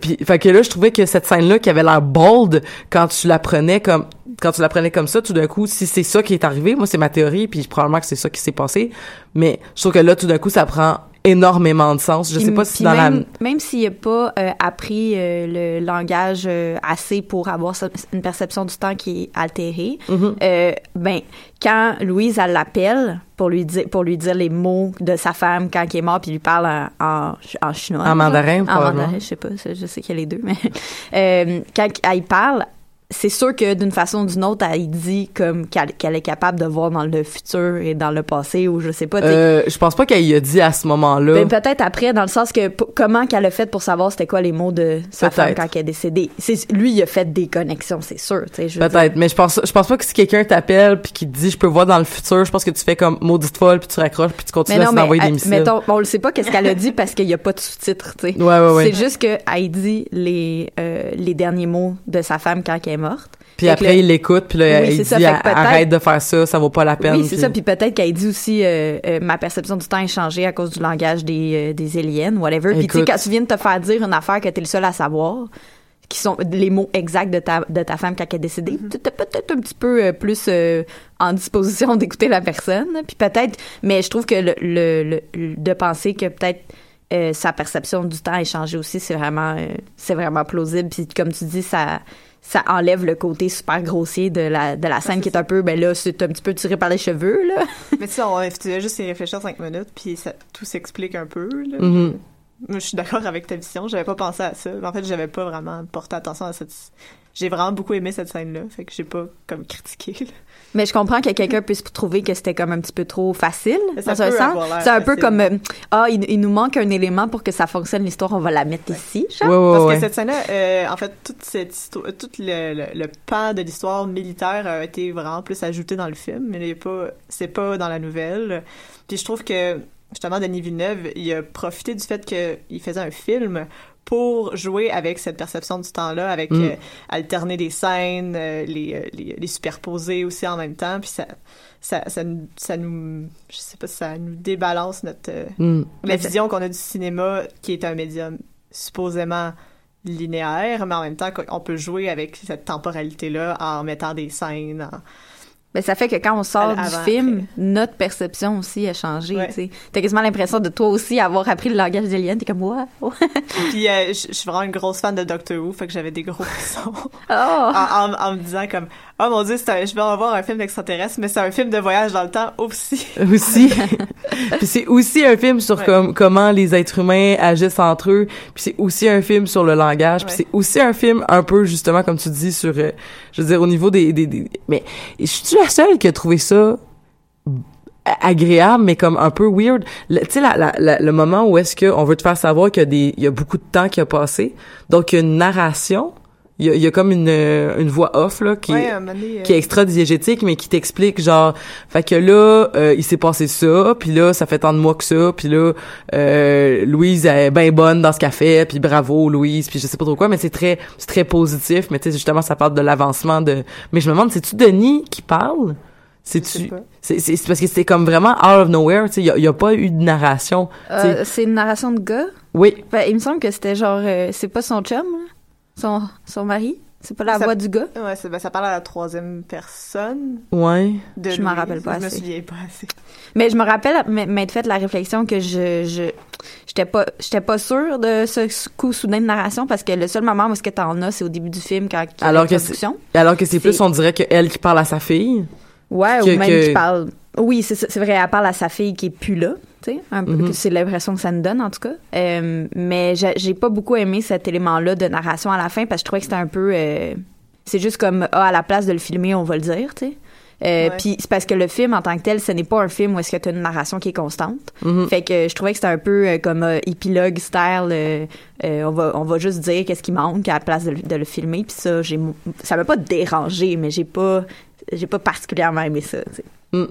puis fait que là je trouvais que cette scène là qui avait l'air bold quand tu la prenais comme quand tu la prenais comme ça, tout d'un coup, si c'est ça qui est arrivé, moi c'est ma théorie, puis probablement que c'est ça qui s'est passé, mais je trouve que là tout d'un coup ça prend énormément de sens. Je sais pas si dans même, la même s'il n'a pas euh, appris euh, le langage euh, assez pour avoir une perception du temps qui est altérée, euh, ben quand Louise elle l'appelle pour lui dire pour lui dire les mots de sa femme quand il est mort puis lui parle en, en, en chinois En mandarin, en mandarin je sais pas je je sais qu'il y a les deux mais euh, quand elle parle c'est sûr que d'une façon ou d'une autre, elle dit comme qu'elle est capable de voir dans le futur et dans le passé ou je sais pas. euh, je pense pas qu'elle y a dit à ce moment-là. Ben, peut-être après, dans le sens que comment qu'elle a fait pour savoir c'était quoi les mots de sa femme quand elle est décédée. C'est, lui, il a fait des connexions, c'est sûr. Peut-être, mais je pense je pense pas que si quelqu'un t'appelle puis qui te dit je peux voir dans le futur, je pense que tu fais comme maudite folle puis tu raccroches puis tu continues Mais à non, s'en mais envoyer des missiles. mettons, on le sait pas qu'est-ce qu'elle a dit parce qu'il y a pas de sous-titres. Ouais, ouais, ouais. C'est juste que elle dit les euh, les derniers mots de sa femme quand elle est morte. Puis Fait après, le- il l'écoute, puis là, Oui, il dit ça, arrête de faire ça, ça vaut pas la peine. Oui, c'est puis- ça. Puis peut-être qu'elle dit aussi euh, euh, ma perception du temps est changée à cause du langage des, euh, des aliens, whatever. Puis tu sais, quand tu viens de te faire dire une affaire que t'es le seul à savoir, qui sont les mots exacts de ta, de ta femme quand elle est décédée, tu t'es peut-être un petit peu plus en disposition d'écouter la personne. Puis peut-être, mais je trouve que le, le, de penser que peut-être sa perception du temps est changée aussi, c'est vraiment, c'est vraiment plausible. Puis comme tu dis, ça ça enlève le côté super grossier de la, de la scène qui est un peu, ben là, c'est un petit peu tiré par les cheveux, là. Mais tu sais, on dois juste y réfléchir cinq minutes, puis ça, tout s'explique un peu. Là. Mm-hmm. Mhm. Moi, je suis d'accord avec ta vision. J'avais pas pensé à ça. En fait, j'avais pas vraiment porté attention à cette. J'ai vraiment beaucoup aimé cette scène-là, fait que j'ai pas comme critiqué. là. Mais je comprends que quelqu'un puisse trouver que c'était comme un petit peu trop facile, Ça dans un sens. C'est un peu comme, euh, ah, il, il nous manque un élément pour que ça fonctionne, l'histoire, on va la mettre ici, genre. Parce que cette scène-là, euh, en fait, toute cette histoire, tout le, le, le pan de l'histoire militaire a été vraiment plus ajouté dans le film, mais il est pas, c'est pas dans la nouvelle. Puis je trouve que justement Denis Villeneuve, il a profité du fait qu'il faisait un film pour jouer avec cette perception du temps-là, avec Mm. euh, alterner des scènes, euh, les, euh, les, les superposer aussi en même temps, puis ça, ça, ça, nous- ça nous, je sais pas, ça nous débalance notre euh, Mm. la vision qu'on a du cinéma, qui est un médium supposément linéaire, mais en même temps qu'on peut jouer avec cette temporalité-là en mettant des scènes. en- Ben, ça fait que quand on sort Avant, du film, notre perception aussi a changé, Ouais. tu. T'as quasiment l'impression de toi aussi avoir appris le langage des aliens, t'es comme, wow. Puis euh, je je suis vraiment une grosse fan de Doctor Who, fait que j'avais des gros frissons Oh! en, en- en me disant comme oh mon dieu, un- je vais en voir un film d'extraterrestre, mais c'est un film de voyage dans le temps aussi. aussi. puis c'est aussi un film sur Ouais. comme, comment les êtres humains agissent entre eux. Puis c'est aussi un film sur le langage. Puis Ouais. c'est aussi un film un peu justement comme tu dis sur, euh, je veux dire au niveau des, des, des- mais je suis la seule qui a trouvé ça agréable mais comme un peu weird tu sais la, la- la- le moment où est-ce que on veut te faire savoir qu'il y a des il y a beaucoup de temps qui a passé donc il y a une narration il y a, il y a comme une une voix off là qui Ouais, est- donné, euh, qui est extra diégétique mais qui t'explique genre fait que là euh, il s'est passé ça puis là ça fait tant de mois que ça puis là euh, Louise elle est bien bonne dans ce qu'elle fait puis bravo Louise puis je sais pas trop quoi mais c'est très c'est très positif mais tu sais justement ça parle de l'avancement de mais je me demande c'est tu Denis qui parle? C'est tu c'est c'est parce que c'est comme vraiment out of nowhere tu sais il y a, il y a pas eu de narration. Euh, c'est une narration de gars? oui Ben, il me semble que c'était genre, euh, c'est pas son chum, là? Son, son mari? C'est pas la Ça- voix du gars? Ouais, ben, ça parle à la troisième personne. ouais De Je m'en rappelle pas Je me assez. souviens pas assez. Mais je me rappelle m'être fait la réflexion que je je j'étais pas j'étais pas sûre de ce coup soudain de narration parce que le seul moment où est-ce que t'en as c'est au début du film quand il y a alors que alors que c'est plus on dirait que elle qui parle à sa fille Ouais, que- ou même que- qui parle. Oui, c'est ça- c'est vrai, elle parle à sa fille qui est plus là, tu sais. Mhm. que C'est l'impression que ça nous donne, en tout cas. Euh, mais j'ai pas beaucoup aimé cet élément-là de narration à la fin parce que je trouvais que c'était un peu. euh, c'est juste comme, ah, à la place de le filmer, on va le dire, tu sais. Euh, Ouais. Puis c'est parce que le film en tant que tel, ce n'est pas un film où est-ce que tu as une narration qui est constante. Mhm. Fait que je trouvais que c'était un peu euh, comme euh, épilogue style. euh, euh, on va on va juste dire qu'est-ce qui manque à la place de, le- de le filmer. Puis ça, j'ai ça m'a pas dérangé, mais j'ai pas j'ai pas particulièrement aimé ça. tu sais. Mm.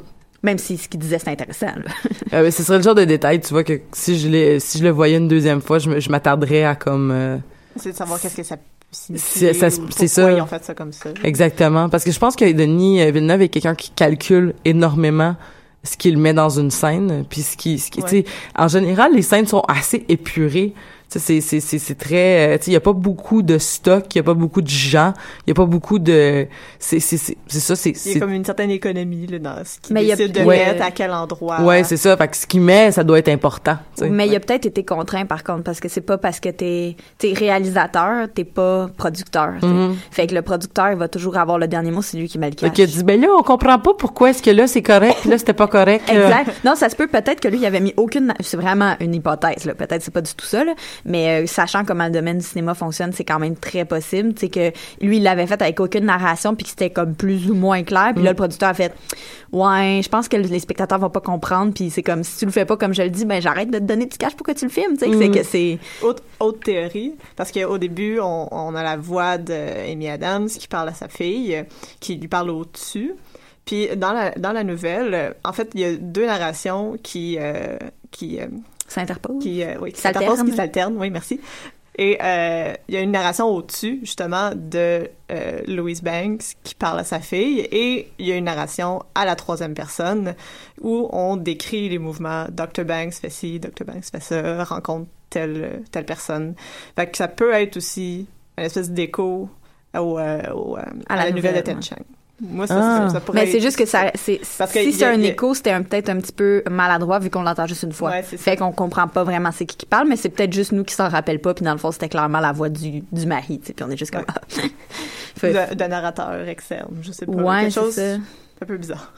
Même si ce qu'il disait, c'était intéressant, là. Euh, ce serait le genre de détail, tu vois, que si je, l'ai- si je le voyais une deuxième fois, je, je m'attarderais à comme... euh, C'est de savoir qu'est-ce que ça. C'est- ça c'est ça. ils ont fait ça comme ça. Exactement. Parce que je pense que Denis euh, Villeneuve est quelqu'un qui calcule énormément ce qu'il met dans une scène. Puis ce qui, ce qui Ouais. en général, les scènes sont assez épurées. Tu sais, c'est, c'est, c'est, c'est très, euh, tu sais, il y a pas beaucoup de stock, il y a pas beaucoup de gens, il y a pas beaucoup de, c'est, c'est, c'est, c'est ça, c'est, Il y c'est a comme une certaine économie là, dans ce qu'il Mais il y a décide de plus- mettre, Ouais. à quel endroit. ouais, c'est ça. Fait que ce qu'il met, ça doit être important. tu sais. Mais il a peut-être été contraint par contre parce que c'est pas parce que t'es t'es réalisateur, t'es pas producteur. t'sais. Mhm. Fait que le producteur il va toujours avoir le dernier mot, c'est lui qui met le Fait cash. qu'il a dit, ben là, on comprend pas pourquoi est-ce que là c'est correct, là c'était pas correct. Exact. Non, ça se peut peut-être que lui, il avait mis aucune. C'est vraiment une hypothèse, là. Peut-être c'est pas du tout ça, là. Mais euh, sachant comment le domaine du cinéma fonctionne, c'est quand même très possible. Tu sais que lui, il l'avait fait avec aucune narration, puis que c'était comme plus ou moins clair. Puis là, Mm. le producteur a fait, ouais, je pense que les spectateurs vont pas comprendre. Puis c'est comme si tu le fais pas comme je le dis, ben j'arrête de te donner du cash pour que tu le filmes. Tu sais, c'est Mm. que c'est. Autre, autre théorie, parce qu'au début, on, on a la voix d'Amy Adams qui parle à sa fille, qui lui parle au-dessus. Puis dans la, dans la nouvelle, en fait, il y a deux narrations qui... euh, qui euh, s'interposent. Qui, euh, oui, qui s'interposent, qui s'alternent, oui, merci. Et euh, il y a une narration au-dessus, justement, de euh, Louise Banks qui parle à sa fille, et il y a une narration à la troisième personne où on décrit les mouvements. Dr. Banks fait ci, Dr. Banks fait ça, rencontre telle, telle personne. Fait que ça peut être aussi une espèce d'écho au, euh, au, à, la, nouvelle de Ten ouais. Moi, ça, Ah. ça, ça pourrait Mais c'est juste que ça, c'est, Parce que si c'est un écho, c'était un- peut-être un petit peu maladroit vu qu'on l'entend juste une fois. Ouais, c'est fait qu'on comprend pas vraiment c'est qui qui parle, mais c'est peut-être juste nous qui s'en rappelle pas, puis dans le fond, c'était clairement la voix du, du mari, tu sais, puis on est juste comme, ah. Fait- de, de narrateur externe, je sais pas. Ouais, quelque c'est chose ça. Un peu bizarre.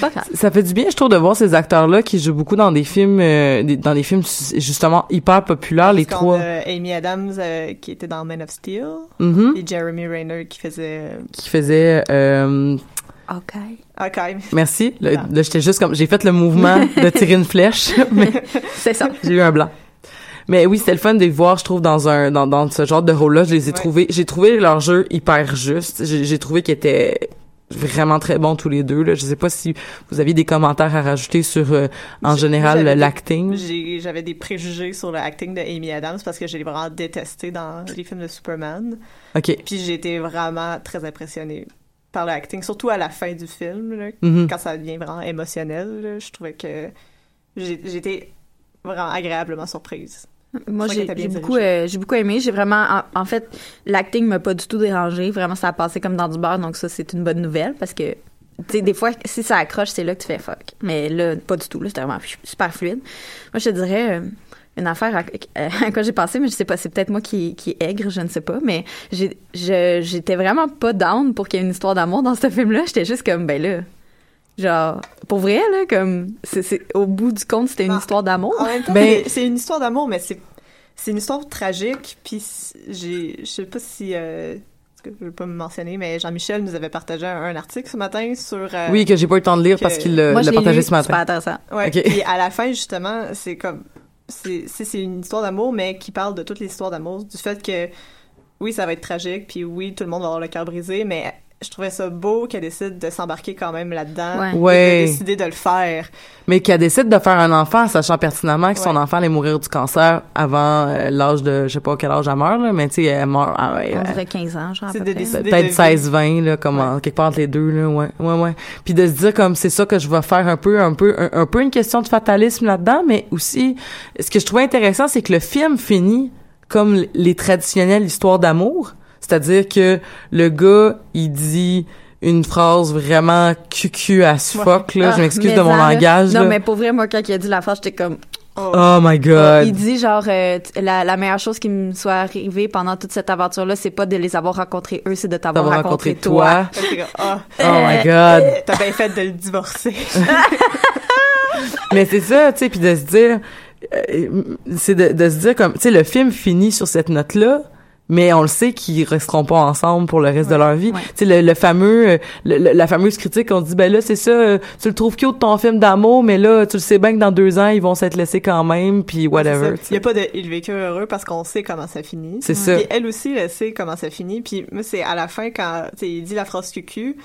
pas grave. Ça fait du bien, je trouve, de voir ces acteurs-là qui jouent beaucoup dans des films, euh, des- dans des films justement hyper populaires, les trois. a Amy Adams euh, qui était dans Man of Steel Mhm. et Jeremy Renner qui faisait euh, qui faisait euh, OK. OK. merci là, j'étais juste comme j'ai fait le mouvement de tirer une flèche mais c'est ça j'ai eu un blanc mais oui c'était le fun de les voir je trouve dans un dans, dans ce genre de rôle là je les ai Ouais. trouvés j'ai trouvé leur jeu hyper juste j'ai j'ai trouvé qu'ils étaient vraiment très bons tous les deux là je sais pas si vous aviez des commentaires à rajouter sur euh, en général l'acting j'ai- J'avais des préjugés sur le acting de Amy Adams parce que je l'ai vraiment détesté dans les films de Superman. ok Puis j'ai été vraiment très impressionnée par le acting, surtout à la fin du film, là, Mhm. quand ça devient vraiment émotionnel. là, je trouvais que j'ai- j'étais vraiment agréablement surprise. Moi, j'ai beaucoup, euh, j'ai beaucoup aimé. J'ai vraiment, en, en fait, l'acting m'a pas du tout dérangé. Vraiment, ça a passé comme dans du beurre, donc ça, c'est une bonne nouvelle parce que, tu sais, des fois, si ça accroche, c'est là que tu fais fuck. Mais là, pas du tout. Là, c'était vraiment super fluide. Moi, je te dirais. euh, une affaire à, à quoi j'ai pensé, mais je sais pas, c'est peut-être moi qui, qui est aigre, je ne sais pas, mais j'étais vraiment pas down pour qu'il y ait une histoire d'amour dans ce film-là. J'étais juste comme, ben là, genre, pour vrai, là, comme, c'est, c'est- au bout du compte, c'était une Ah. histoire d'amour. En même temps, Ben- c'est- une histoire d'amour, mais c'est c'est une histoire tragique. Puis j'ai, je sais pas si, euh, que je veux pas me mentionner, mais Jean-Michel nous avait partagé un, un article ce matin sur. euh, oui que j'ai pas eu le temps de lire que- parce qu'il l'a je l'a l'ai partagé lu, ce matin super intéressant. Ouais. Ok. Puis à la fin, justement, c'est comme. C'est c'est- c'est une histoire d'amour, mais qui parle de toutes les histoires d'amour. Du fait que, oui, ça va être tragique, puis oui, tout le monde va avoir le cœur brisé, mais je trouvais ça beau qu'elle décide de s'embarquer quand même là-dedans. Ouais. et de Ouais. décider de le faire. mais qu'elle décide de faire un enfant, sachant pertinemment que son Ouais. enfant allait mourir du cancer avant euh, l'âge de, je sais pas quel âge elle meurt, là, mais tu sais, elle meurt, ah ouais, On euh, dirait 15 ans, genre, peut-être vivre. 16-20, là, comme en- quelque part entre les deux, là, ouais, ouais, ouais. Puis de se dire comme c'est ça que je vais faire un peu, un peu, un, un peu une question de fatalisme là-dedans, mais aussi, ce que je trouvais intéressant, c'est que le film finit comme les traditionnelles histoires d'amour, c'est-à-dire que le gars, il dit une phrase vraiment cucu à ce fuck, là, je Ah, m'excuse de mon là. langage, Non, là. mais pour vrai, moi, quand il a dit la phrase, j'étais comme. Oh my god. Il dit genre euh, la, la meilleure chose qui me soit arrivée pendant toute cette aventure là, c'est pas de les avoir rencontrés eux, c'est de t'avoir rencontré, rencontré toi. ah, Oh my god. t'as bien fait de le divorcer. Mais c'est ça, tu sais, puis de se dire, euh, c'est de, de se dire comme, tu sais, le film finit sur cette note-là, mais on le sait qu'ils resteront pas ensemble pour le reste de leur vie. Ouais. Tu sais, le, le fameux, euh, le- le- la fameuse critique, on dit, ben là, c'est ça, euh, tu le trouves cute ton film d'amour, mais là, tu le sais bien que dans deux ans, ils vont s'être laissés quand même, puis whatever. Ouais. Il n'y a pas de il vécu heureux parce qu'on sait comment ça finit. C'est ça. Puis elle aussi, elle sait comment ça finit. Puis moi, c'est à la fin, quand il dit la phrase cucu,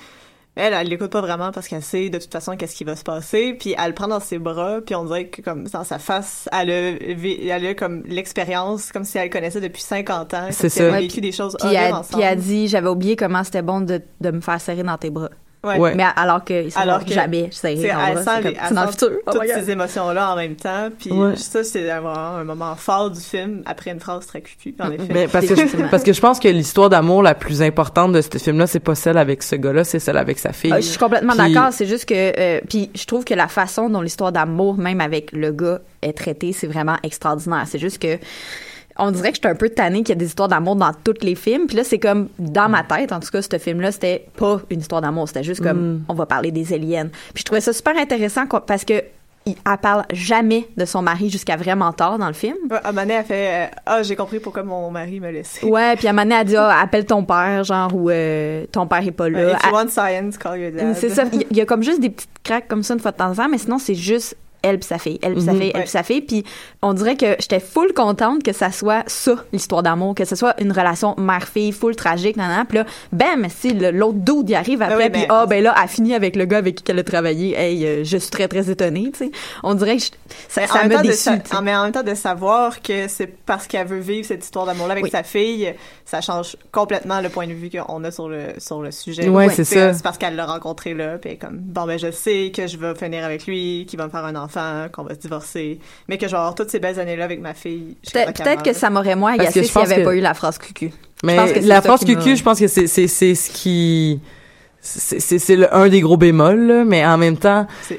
elle, elle l'écoute pas vraiment parce qu'elle sait de toute façon qu'est-ce qui va se passer, puis elle le prend dans ses bras, puis on dirait que comme dans sa face, elle a, elle a comme l'expérience, comme si elle connaissait depuis 50 ans, comme C'est si elle a vécu des choses Puis elle, ensemble. puis elle dit, j'avais oublié comment c'était bon de, de me faire serrer dans tes bras. Ouais. Ouais. Mais alors que Alors que jamais c'est- dans le futur. Oh toutes ces émotions-là en même temps. Puis Ouais. ça, c'est vraiment un moment fort du film, après une phrase très cucu, en effet. Mais parce que je, parce que je pense que l'histoire d'amour la plus importante de ce film-là, c'est pas celle avec ce gars-là, c'est celle avec sa fille. Ah, je suis complètement Puis- d'accord. C'est juste que, euh, puis je trouve que la façon dont l'histoire d'amour, même avec le gars, est traitée, c'est vraiment extraordinaire. C'est juste que on dirait que j'étais un peu tannée qu'il y a des histoires d'amour dans tous les films. Puis là, c'est comme dans ma tête, en tout cas, ce film-là, c'était pas une histoire d'amour. C'était juste comme Mm. on va parler des aliens. Puis je trouvais ça super intéressant parce que il, elle parle jamais de son mari jusqu'à vraiment tard dans le film. Ouais, à donné, elle fait euh, Ah, j'ai compris pourquoi mon mari me laissait. Ouais, puis à donné, elle dit ah, appelle ton père, genre ou euh, ton père est pas là. If you Elle- want science, call your dad. c'est ça. Il y- il y a comme juste des petites craques comme ça une fois de temps en temps, mais sinon, c'est juste elle puis sa fille, elle puis sa Mhm. fille, elle puis sa fille. Puis on dirait que j'étais full contente que ça soit ça, l'histoire d'amour, que ce soit une relation mère-fille full tragique, nan, Puis là, bam, si le- l'autre dude y arrive après, oui, puis mais- ah, ben là, elle finit avec le gars avec qui elle a travaillé. Hey, euh, je suis très, très étonnée, tu sais. On dirait que ça, ça sais. en- mais en même temps de savoir que c'est parce qu'elle veut vivre cette histoire d'amour-là avec Oui. sa fille, ça change complètement le point de vue qu'on a sur le sur le sujet. Ouais, c'est ça. C'est parce qu'elle l'a rencontré là, puis comme bon ben je sais que je vais finir avec lui, qu'il va me faire un enfant, qu'on va se divorcer, mais que je vais avoir toutes ces belles années-là avec ma fille. Peut-être que ça m'aurait moins agacé je s'il n'y avait que- pas eu la phrase cucu. Mais Je pense que c'est la phrase QQ, je pense que c'est c'est c'est ce qui c'est c'est c'est le un des gros bémols, là, mais en même temps, tu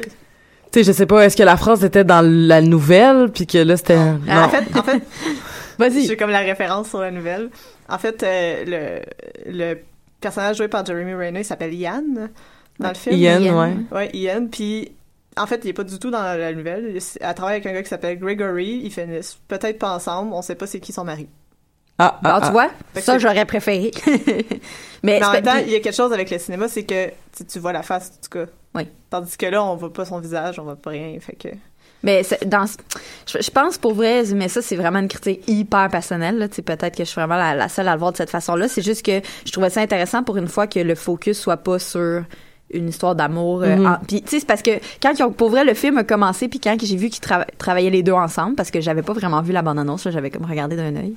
sais, je sais pas, est-ce que la phrase était dans la nouvelle, puis que là c'était non. En fait, en fait, Vas-y. J'ai comme la référence sur la nouvelle. En fait, euh, le, le personnage joué par Jeremy Renner il s'appelle Ian dans le film. Ian, Ian. ouais. Ouais, Ian. Puis, en fait, il est pas du tout dans la nouvelle. Elle travaille avec un gars qui s'appelle Gregory. Ils finissent peut-être pas ensemble. On sait pas c'est qui son mari. Ah, Ah, ah, tu vois, Fait que ça j'aurais préféré. mais Mais en même temps, il y a quelque chose avec le cinéma, c'est que tu, tu vois la face, en tout cas. Oui. Tandis que là, on voit pas son visage, on voit pas rien. Fait que. Mais dans, je, je pense pour vrai, mais ça c'est vraiment une critique hyper personnelle. Là. Peut-être que je suis vraiment la, la seule à le voir de cette façon-là. C'est juste que je trouvais ça intéressant pour une fois que le focus soit pas sur une histoire d'amour. euh, Mhm. en- Puis tu sais, c'est parce que quand ils ont- pour vrai le film a commencé, puis quand j'ai vu qu'ils trava- travaillaient les deux ensemble, parce que j'avais pas vraiment vu la bande annonce, là, j'avais comme regardé d'un œil.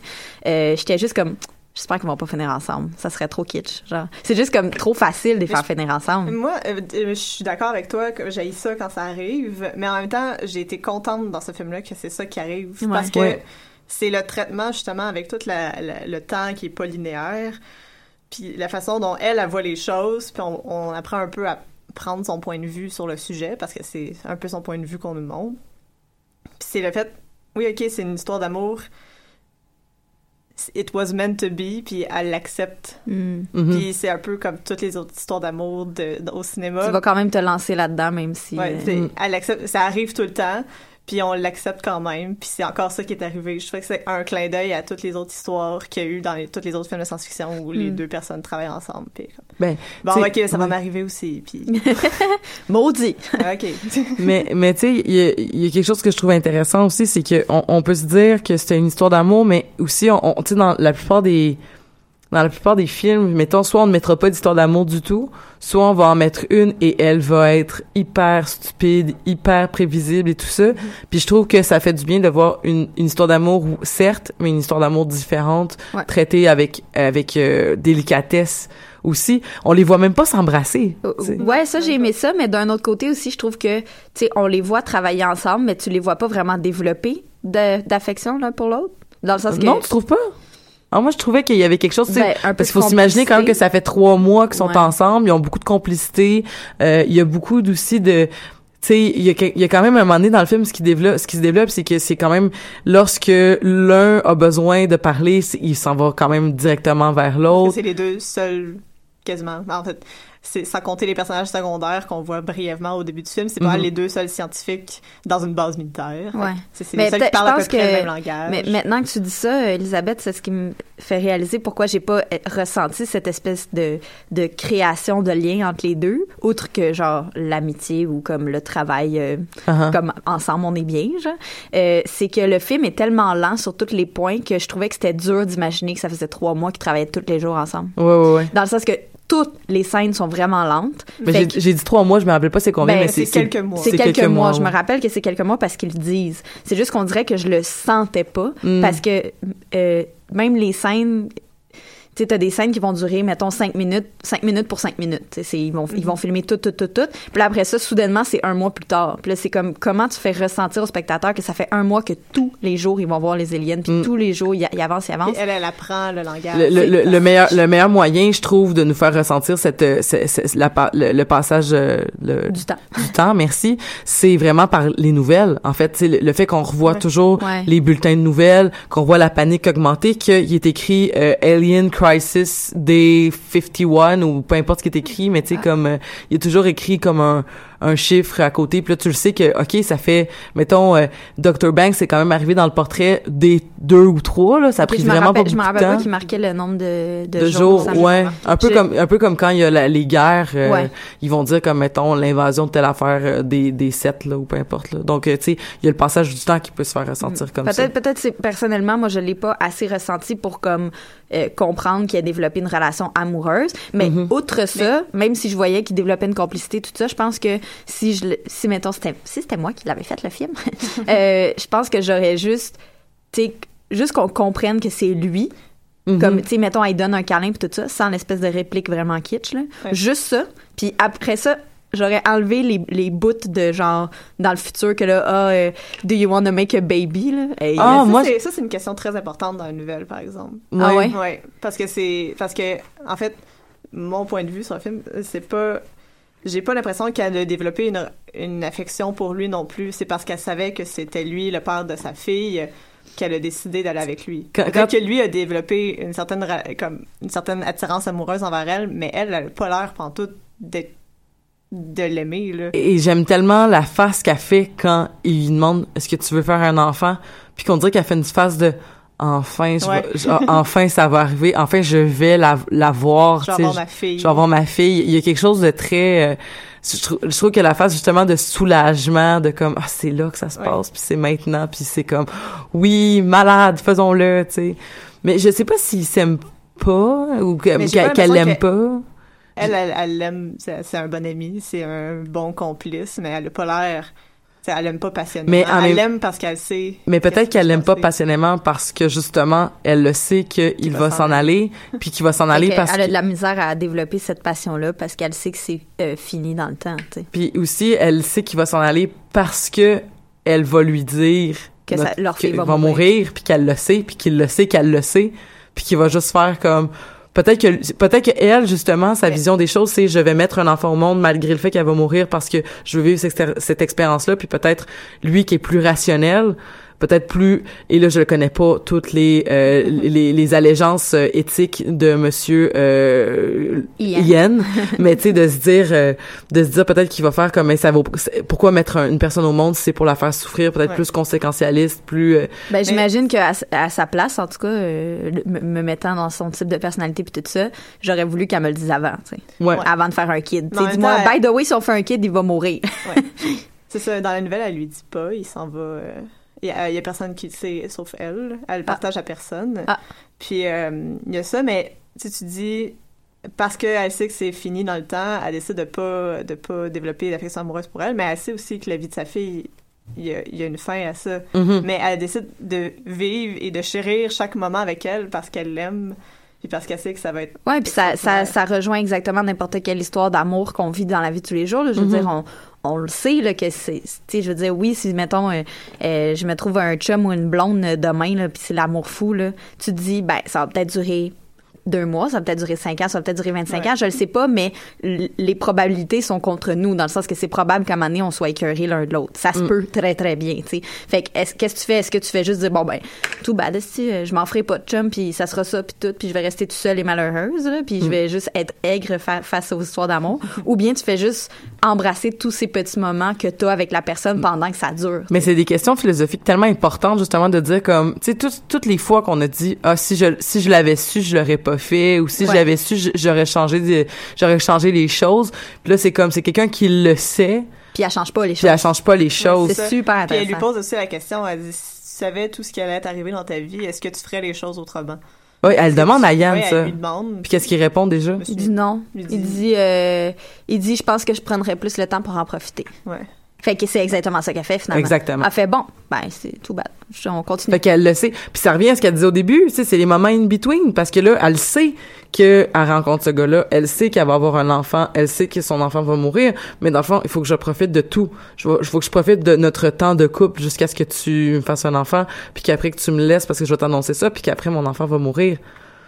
euh, J'étais juste comme J'espère qu'ils vont pas finir ensemble. Ça serait trop kitsch. Genre, c'est juste comme trop facile de les faire je- finir ensemble. Moi, euh, euh, je suis d'accord avec toi que j'ai ça quand ça arrive, mais en même temps, j'ai été contente dans ce film-là que c'est ça qui arrive Ouais. parce que Ouais. c'est le traitement justement avec tout la- la- le temps qui est pas linéaire, puis la façon dont elle, elle voit les choses, puis on, on apprend un peu à prendre son point de vue sur le sujet parce que c'est un peu son point de vue qu'on nous montre. Puis c'est le fait, oui, ok, c'est une histoire d'amour. It was meant to be, puis elle l'accepte. Mm. Mhm. Puis c'est un peu comme toutes les autres histoires d'amour de, de- au cinéma. Tu vas quand même te lancer là-dedans, même si. Ouais, euh, Mm. elle accepte, ça arrive tout le temps, puis on l'accepte quand même, puis c'est encore ça qui est arrivé. Je trouve que c'est un clin d'œil à toutes les autres histoires qu'il y a eu dans les, tous les autres films de science-fiction où les Mm. deux personnes travaillent ensemble. Puis Ben, bon, ok, ça va m'arriver aussi, puis Maudit. ok. mais mais tu sais il y y a quelque chose que je trouve intéressant aussi c'est que on, on peut se dire que c'était une histoire d'amour mais aussi on, on- tu sais dans la plupart des dans la plupart des films mettons soit on ne mettra pas d'histoire d'amour du tout soit on va en mettre une et elle va être hyper stupide hyper prévisible et tout ça puis je trouve que ça fait du bien de voir une, une histoire d'amour certes mais une histoire d'amour différente Ouais. traitée avec avec euh, délicatesse aussi on les voit même pas s'embrasser sais. Ouais, ça, j'ai aimé ça, mais d'un autre côté aussi, je trouve que, tu sais, on les voit travailler ensemble, mais tu les vois pas vraiment développer d'affection l'un pour l'autre. Dans le sens que. Non, tu trouves pas? Ah, moi, je trouvais qu'il y avait quelque chose, tu sais, Ben, un peu parce qu'il faut s'imaginer quand même que ça fait trois mois qu'ils sont Ouais. ensemble, ils ont beaucoup de complicité, euh, il y a beaucoup aussi de, tu sais, il y a, que- il y a quand même un moment donné dans le film, ce qui développe, ce qui se développe, c'est que c'est quand même lorsque l'un a besoin de parler, il s'en va quand même directement vers l'autre. c'est les deux seuls, quasiment. En fait, c'est sans compter les personnages secondaires qu'on voit brièvement au début du film, c'est pas Mhm. les deux seuls scientifiques dans une base militaire. Ouais. C'est les seuls qui parlent à peu près que- le même langage. Mais maintenant que tu dis ça, Elisabeth, c'est ce qui me fait réaliser pourquoi j'ai pas euh, ressenti cette espèce de, de création de lien entre les deux, outre que genre l'amitié ou comme le travail, euh, Uh-huh. comme ensemble on est bien, genre. Euh, c'est que le film est tellement lent sur tous les points que je trouvais que c'était dur d'imaginer que ça faisait trois mois qu'ils travaillaient tous les jours ensemble. Ouais, ouais, ouais. Dans le sens que toutes les scènes sont vraiment lentes. Mais j'ai dit trois mois, je me rappelle pas c'est combien, ben, mais c'est C'est quelques mois. Je me rappelle que c'est quelques mois parce qu'ils le disent. C'est juste qu'on dirait que je le sentais pas Mm. parce que euh, même les scènes. Tu sais, t'as des scènes qui vont durer, mettons, 5 minutes, 5 minutes pour 5 minutes. Tu sais, c'est- ils vont, ils vont filmer tout, tout, tout, tout. Puis là, après ça, soudainement, c'est un mois plus tard. Puis là, c'est comme, comment tu fais ressentir au spectateur que ça fait un mois que tous les jours, ils vont voir les aliens, puis tous les jours, ils, ils avancent, ils avancent? Elle, elle apprend le langage. Le, le, le, le meilleur le meilleur moyen je trouve de nous faire ressentir cette euh, ce- ce- la le, le passage euh, le, du temps du temps merci c'est vraiment par les nouvelles en fait c'est le, le fait qu'on revoit Ouais. toujours Ouais. les bulletins de nouvelles qu'on voit la panique augmenter qu'il est écrit euh, Alien Crisis Day 51 ou peu importe ce qui est écrit mais Ah. tu sais comme euh, il est toujours écrit comme un un chiffre à côté puis là tu le sais que ok ça fait mettons euh, Dr Banks c'est quand même arrivé dans le portrait des deux ou trois là ça a pris vraiment rappelle, pas je me beaucoup de rappelle pas temps qu'il marquait le nombre de, de, de jours. ouais, un peu comme un peu comme quand il y a la- les guerres, euh, Ouais. ils vont dire comme mettons l'invasion de telle affaire euh, des des sept là ou peu importe là. Donc euh, tu sais, il y a le passage du temps qui peut se faire ressentir comme ça. Peut-être, peut-être, c'est personnellement, moi, je l'ai pas assez ressenti pour comme euh, comprendre qu'il a développé une relation amoureuse. Mais Mm-hmm. outre ça, même si je voyais qu'il développait une complicité, tout ça, je pense que si je, si mettons, c'était, si c'était moi qui l'avais fait le film, euh, je pense que j'aurais juste, tu sais, juste qu'on comprenne que c'est lui. Mhm. Comme, tu sais, mettons, il donne un câlin puis tout ça, sans l'espèce de réplique vraiment kitsch, là. Juste ça. Puis après ça, j'aurais enlevé les, les bouts de genre, dans le futur, que là, ah, euh, do you want to make a baby, là? Et- Ah, moi, c'est- ça, c'est une question très importante dans la nouvelle, par exemple. Ah ouais? Ouais, parce que c'est... Parce que, en fait, mon point de vue sur le film, c'est pas... J'ai pas l'impression qu'elle a développé une, une affection pour lui non plus. C'est parce qu'elle savait que c'était lui, le père de sa fille, qu'elle a décidé d'aller avec lui. Quand- que lui a développé une certaine, comme, une certaine attirance amoureuse envers elle, mais elle, elle a pas l'air pantoute d'être de l'aimer, là. Et j'aime tellement la face qu'elle fait quand il lui demande est-ce que tu veux faire un enfant, puis qu'on dirait qu'elle fait une face de enfin je Ouais. vais- je- enfin ça va arriver, enfin je vais la, la voir, Je vais avoir ma fille. Je vais avoir ma fille. Il y a quelque chose de très euh, je, trouve, je trouve que la face justement de soulagement de comme ah c'est là que ça se Ouais. passe puis c'est maintenant puis c'est comme oui malade faisons-le tu sais mais je sais pas s'il s'aime pas ou qu'elle l'aime pas Elle, elle, l'aime, c'est c'est un bon ami, c'est un bon complice, mais elle a pas l'air, tu sais, elle l'aime pas passionnément. Mais elle même- l'aime parce qu'elle sait. Mais peut-être qu'elle l'aime se pas passionnément parce que justement, elle le sait qu'il va s'en aller, puis qu'il va s'en aller parce qu'elle a de la misère à développer cette passion-là parce qu'elle sait que c'est euh, fini dans le temps, tu sais. puis aussi elle sait qu'il va s'en aller parce que elle va lui dire Que ça- leur fille qu'il va mourir, mourir. puis qu'elle le sait, puis qu'il le sait qu'elle le sait, puis qu'il va juste faire comme peut-être que peut-être que elle justement sa vision des choses c'est je vais mettre un enfant au monde malgré le fait qu'elle va mourir parce que je veux vivre cette, cette expérience là puis peut-être lui qui est plus rationnel peut-être plus et là je le connais pas toutes les euh, les, les allégeances euh, éthiques de monsieur euh, Ian. Ian mais tu sais de se dire euh, de se dire peut-être qu'il va faire comme mais ça vaut pourquoi mettre un- une personne au monde si c'est pour la faire souffrir peut-être Ouais. plus conséquentialiste plus euh, Ben, j'imagine qu'à à sa place, en tout cas, euh, me, me mettant dans son type de personnalité puis tout ça, j'aurais voulu qu'elle me le dise avant, tu sais. Ouais. Avant de faire un kid. Dis-moi, by the way, si on fait un kid, il va mourir. C'est ça, dans la nouvelle, elle lui dit pas, il s'en va. Euh, Il y, a, personne qui le sait, sauf elle. Elle le partage à personne. Ah. Puis euh, il y a ça, mais tu tu dis, parce qu'elle sait que c'est fini dans le temps, elle décide de pas, de pas développer d'affection amoureuse pour elle, mais elle sait aussi que la vie de sa fille, il y a, y a une fin à ça. Mhm. Mais elle décide de vivre et de chérir chaque moment avec elle parce qu'elle l'aime, puis parce qu'elle sait que ça va être. Ouais, puis ça, ça, ça rejoint exactement n'importe quelle histoire d'amour qu'on vit dans la vie de tous les jours. là. Je veux Mhm. dire, on, on le sait là, que c'est. Je veux dire, oui, si, mettons, euh, euh, je me trouve un chum ou une blonde euh, demain, là, puis c'est l'amour fou, là, tu te dis, ben, ça va peut-être durer deux mois, ça va peut-être durer cinq ans, ça va peut-être durer 25 Ouais. ans, je le sais pas, mais les probabilités sont contre nous, dans le sens que c'est probable qu'à un moment donné, on soit écœurés l'un de l'autre. Ça se Mm. peut très, très bien, tu sais. Fait que, est-ce- qu'est-ce que tu fais? Est-ce que tu fais juste dire, bon, ben, tout bad, euh, je m'en ferai pas de chum, puis ça sera ça, puis tout, puis je vais rester tout seul et malheureuse, là, puis je Mm. vais juste être aigre fa- face aux histoires d'amour, ou bien tu fais juste embrasser tous ces petits moments que tu as avec la personne pendant que ça dure? Mais c'est des questions philosophiques tellement importantes justement de dire comme tu sais toutes toutes les fois qu'on a dit ah si je si je l'avais su je l'aurais pas fait ou si Ouais. l'avais su j'aurais changé j'aurais changé les choses puis là c'est comme c'est quelqu'un qui le sait Puis elle change pas les puis choses. elle change pas les choses C'est super Puis elle lui intéressant. pose aussi la question, elle dit, si tu savais tout ce qui allait t'arriver dans ta vie, est-ce que tu ferais les choses autrement? Ouais, elle demande à Yann Ouais, ça. elle lui demande. Puis qu'est-ce qu'il répond déjà? Il dit non. Il dit, euh, il dit, je pense que je prendrais plus le temps pour en profiter. Ouais. Fait que c'est exactement ça qu'elle fait finalement. Exactement. Elle fait bon, ben c'est tout bad. Je- On continue. Fait qu'elle le sait. Puis ça revient à ce qu'elle disait au début, tu sais, c'est les moments in between parce que là, elle sait qu'elle rencontre ce gars-là, elle sait qu'elle va avoir un enfant, elle sait que son enfant va mourir, mais dans le fond, il faut que je profite de tout. Je il faut que je profite de notre temps de couple jusqu'à ce que tu me fasses un enfant, puis qu'après que tu me laisses parce que je vais t'annoncer ça, puis qu'après mon enfant va mourir.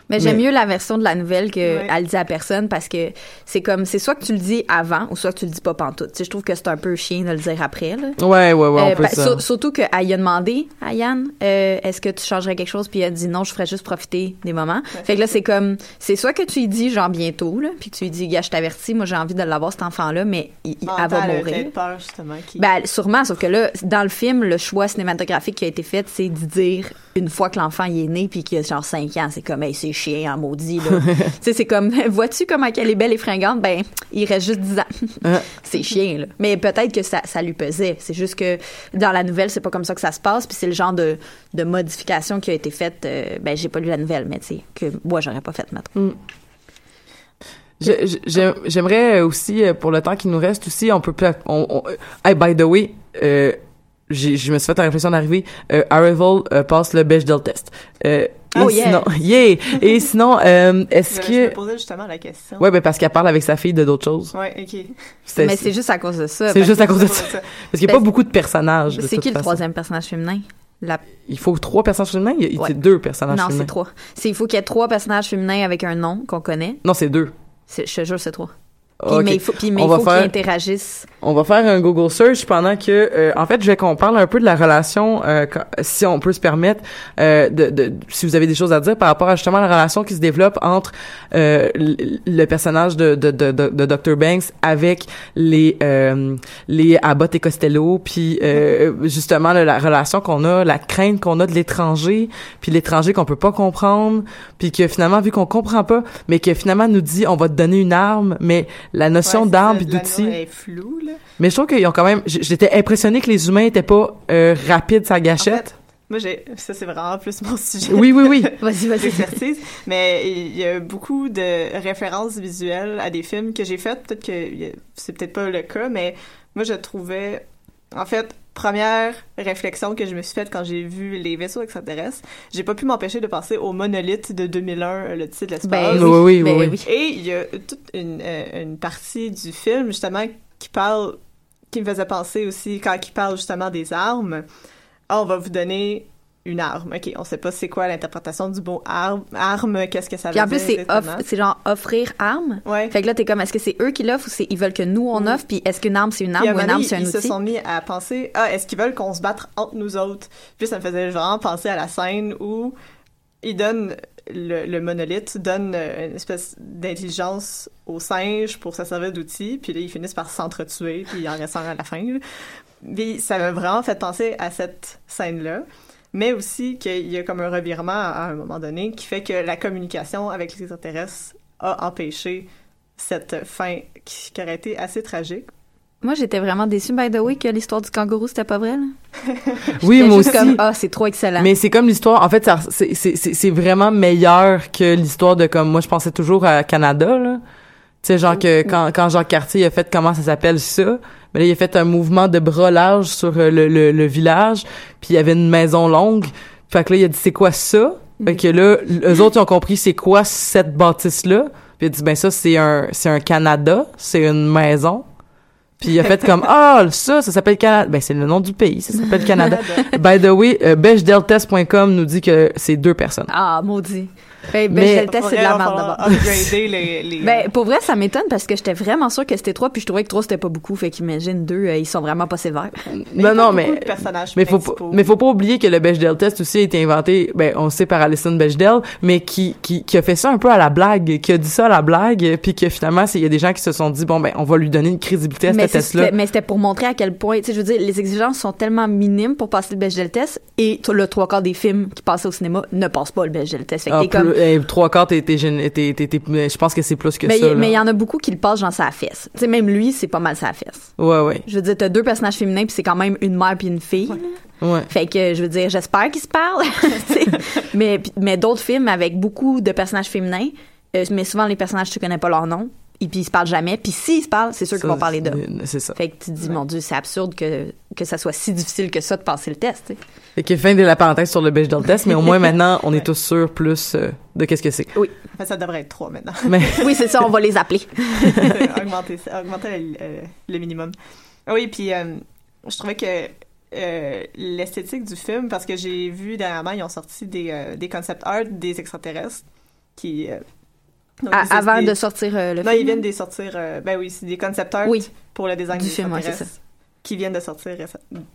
Mais j'aime mieux la version de la nouvelle que elle dit à personne parce que c'est comme c'est soit que tu le dis avant ou soit que tu le dis pas pantoute. Tu sais, je trouve que c'est un peu chien de le dire après. Là. Ouais, ouais, ouais, on Euh, peut pa- ça. sur- surtout qu'elle a demandé à Yann euh, est-ce que tu changerais quelque chose puis elle a dit non je ferais juste profiter des moments fait que là c'est comme c'est soit que tu lui dis genre bientôt là puis tu lui dis gars je t'avertis moi j'ai envie de l'avoir cet enfant là mais il, elle va mourir peur, justement. qu'il- ben, sûrement, sauf que là, dans le film, le choix cinématographique qui a été fait, c'est de dire, une fois que l'enfant est né puis qu'il a genre 5 ans, c'est comme, hey, c'est chien en maudit, tu sais, c'est comme, vois-tu comment elle est belle et fringante? Ben, il reste juste 10 ans. c'est chien, là. Mais peut-être que ça, ça lui pesait. C'est juste que dans la nouvelle, c'est pas comme ça que ça se passe, puis c'est le genre de, de modification qui a été faite, euh, ben, j'ai pas lu la nouvelle, mais tu sais, que moi, j'aurais pas fait, maintenant. Mm. J'aimerais aussi, euh, pour le temps qui nous reste aussi, on peut... On, on, euh, hey, by the way, euh, je me suis fait la réflexion d'arriver, euh, Arrival euh, passe le Bechdel test. Euh, Oh, et yeah. sinon, yeah! Et sinon, euh, est-ce Je- Je me que... posais justement la question. Ouais, ben parce qu'elle parle avec sa fille de d'autres choses. Ouais, ok. Mais c'est juste à cause de ça. C'est juste que- à cause de ça. Parce qu'il n'y a Ben, pas beaucoup de personnages. C'est qui le façon. troisième personnage féminin? La... Il faut trois personnages féminins? Il y a Ouais. deux personnages Non, féminins. c'est trois. C'est, il faut qu'il y ait trois personnages féminins avec un nom qu'on connaît. Non, c'est deux. Je te jure, c'est trois. Puis, Ok. mais il faut, puis, mais On il va faut faire- qu'ils interagissent. On va faire un Google search pendant que, euh, en fait, je vais qu'on parle un peu de la relation, euh, quand- si on peut se permettre, euh, de, de, si vous avez des choses à dire par rapport à justement la relation qui se développe entre euh, le, personnage de, de, de, de, Dr. Banks avec les euh, les Abbott et Costello, puis euh, justement là, la relation qu'on a, la crainte qu'on a de l'étranger, puis l'étranger qu'on peut pas comprendre, puis que finalement vu qu'on comprend pas, mais que finalement nous dit on va te donner une arme, mais la notion Ouais, ça, puis d'outil. Mais je trouve qu'ils ont quand même. J'étais impressionné que les humains étaient pas euh, rapides sa gâchette. Moi, j'ai, ça, c'est vraiment plus mon sujet. Oui, oui, oui. Vas-y, vas-y. d'expertise. Mais il y a beaucoup de références visuelles à des films que j'ai faites. Peut-être que c'est peut-être pas le cas, mais moi, je trouvais, en fait, première réflexion que je me suis faite quand j'ai vu les vaisseaux extraterrestres, j'ai pas pu m'empêcher de penser au monolithe de 2001, le titre de l'espace. Ben oui, oui, oui, ben oui. oui. Et il y a toute une, euh, une partie du film, justement, qui parle, qui me faisait penser aussi, quand il parle justement des armes, ah, on va vous donner une arme. OK, on sait pas c'est quoi l'interprétation du mot arme, arme qu'est-ce que ça Puis veut en plus, dire c'est, c'est genre offrir arme. Ouais. Fait que là, t'es comme, est-ce que c'est eux qui l'offrent ou c'est ils veulent que nous on offre? Puis est-ce qu'une arme c'est une arme ou un une arme c'est un ils outil? se sont mis à penser, ah, est-ce qu'ils veulent qu'on se batte entre nous autres? Puis ça me faisait vraiment penser à la scène où ils donnent, le, le monolithe donne euh, une espèce d'intelligence aux singes pour se servir d'outils, puis là, ils finissent par s'entretuer, puis il en reste un à la fin. Puis ça m'a vraiment fait penser à cette scène-là. Mais aussi qu'il y a comme un revirement à un moment donné qui fait que la communication avec les extraterrestres a empêché cette fin qui, qui aurait été assez tragique. Moi, j'étais vraiment déçue, by the way, que l'histoire du kangourou, c'était pas vrai, là. Oui, moi juste aussi. comme, ah, c'est trop excellent. Mais c'est comme l'histoire. En fait, c'est- c'est c'est- c'est vraiment meilleur que l'histoire de comme moi. Je pensais toujours à Canada là. Tu sais, genre que quand quand Jacques Cartier a fait comment ça s'appelle ça. Mais là, il a fait un mouvement de bras large sur euh, le, le, le village. Puis il y avait une maison longue. Fait que là, il a dit c'est quoi ça? Fait que là, eux autres ils ont compris c'est quoi cette bâtisse là. Puis il a dit ben ça c'est un c'est un Canada, c'est une maison. Puis il a fait comme ah ça ça s'appelle Canada. Ben c'est le nom du pays, ça s'appelle Canada. By the way, euh, bechdelltest.com nous dit que c'est deux personnes. Ah, maudit. Ben, ben, Mais- le test, c'est de la merde d'abord. upgrader les, les... Ben, pour vrai, ça m'étonne parce que j'étais vraiment sûre que c'était trois, puis je trouvais que trois, c'était pas beaucoup. Fait qu'imagine deux, euh, ils sont vraiment pas sévères. non non mais mais faut pas, mais faut pas oublier que le Bechdel test aussi a été inventé ben on sait par Alison Bechdel mais qui qui qui a fait ça un peu à la blague, qui a dit ça à la blague puis que finalement c'est il y a des gens qui se sont dit bon ben on va lui donner une crédibilité à ce mais test là. c'était mais c'était pour montrer à quel point, tu sais, je veux dire, les exigences sont tellement minimes pour passer le Bechdel test, et le trois quarts des films qui passaient au cinéma ne passent pas le Bechdel test. Fait que Ah, t'es comme, eh, trois quarts, t'es, je pense que c'est plus que mais ça. il- mais il y en a beaucoup qui le passent genre sa fesse. Tu sais, même lui, c'est pas mal sa fesse. Ouais, ouais. Je veux dire, t'as deux personnages féminins, puis c'est quand même une mère puis une fille. Ouais. Fait que, je veux dire, j'espère qu'ils se parlent. mais mais d'autres films avec beaucoup de personnages féminins, euh, mais souvent les personnages, tu connais pas leur nom, et puis ils se parlent jamais. Puis s'ils se parlent, c'est sûr qu'ils vont parler d'eux. C'est ça. Fait que tu te dis, mon Dieu, c'est absurde que, que ça soit si difficile que ça de passer le test. tu sais. Fait que fin de la parenthèse sur le beige dans le test, mais au moins maintenant, on est tous sûrs plus euh, de qu'est-ce que c'est. Oui. Enfin, ça devrait être trois maintenant. Mais- oui, c'est ça, on va les appeler. augmenter, ça- augmenter le, euh, le minimum. Oui, puis euh, je trouvais que euh, l'esthétique du film, parce que j'ai vu dernièrement, ils ont sorti des, euh, des concept art des extraterrestres qui. Donc, À- des- avant des- de sortir euh, le non, film? ils viennent de sortir. euh, ben oui, c'est des concept art Oui. pour le design Du film, ouais, c'est extraterrestres qui viennent de sortir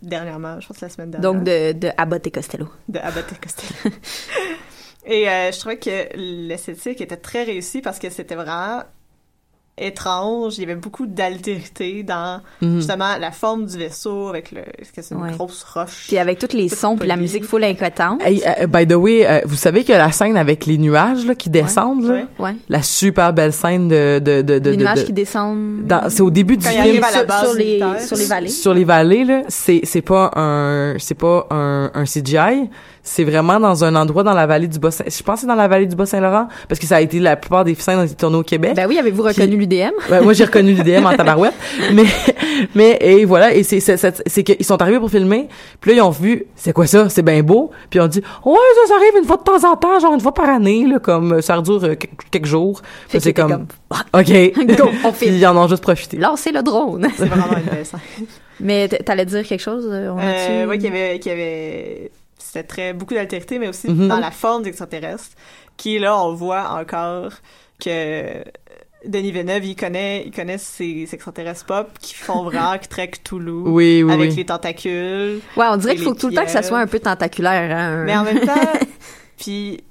dernièrement, je pense la semaine dernière. Donc, de, de Abbott et Costello. de Abbott et Costello. et euh, je trouvais que l'esthétique était très réussie parce que c'était vraiment étrange. Il y avait beaucoup d'altérité dans Mhm. justement la forme du vaisseau avec le est-ce que c'est une Ouais. grosse roche? Puis avec tous les sons, puis la musique full inquiétante. Hey, euh, by the way, euh, vous savez que la scène avec les nuages là, qui descendent, là, Ouais. la super belle scène de de de de, Les de- nuages de- qui descendent. dans- c'est au début du Quand film arrivent à la base sur les- sur les vallées. Sur les vallées là, c'est c'est pas un c'est pas un un CGI, c'est vraiment dans un endroit dans la vallée du Bas. Je pense que c'est dans la vallée du Bas-Saint-Laurent parce que ça a été la plupart des scènes ont été tournées au Québec. Ben oui, avez-vous reconnu l'UDM? Ouais, moi j'ai reconnu l'UDM en tabarouette, mais mais et voilà et c'est c'est c'est c'est qu'ils sont arrivés pour filmer, puis là ils ont vu c'est quoi ça, c'est bien beau, puis ils ont dit ouais ça ça arrive une fois de temps en temps, genre une fois par année là comme ça dure euh, quelques, quelques jours. Fait c'est étaient comme, OK, Go, on filme. ils en ont juste profité. Lancez le drone. C'est vraiment scène. Mais t'allais dire quelque chose? euh, On Euh, qu'il y avait, qu'il y avait, c'était très, beaucoup d'altérité, mais aussi Mhm. dans la forme des extraterrestres, qui, là, on voit encore que Denis Villeneuve, il connaît, il connaît ces, ces extraterrestres pop qui font vraiment très Cthulhu. Oui, oui, Avec oui. les tentacules. Ouais, on dirait qu'il faut tout le temps que ça soit un peu tentaculaire. Hein? Mais en même temps, puis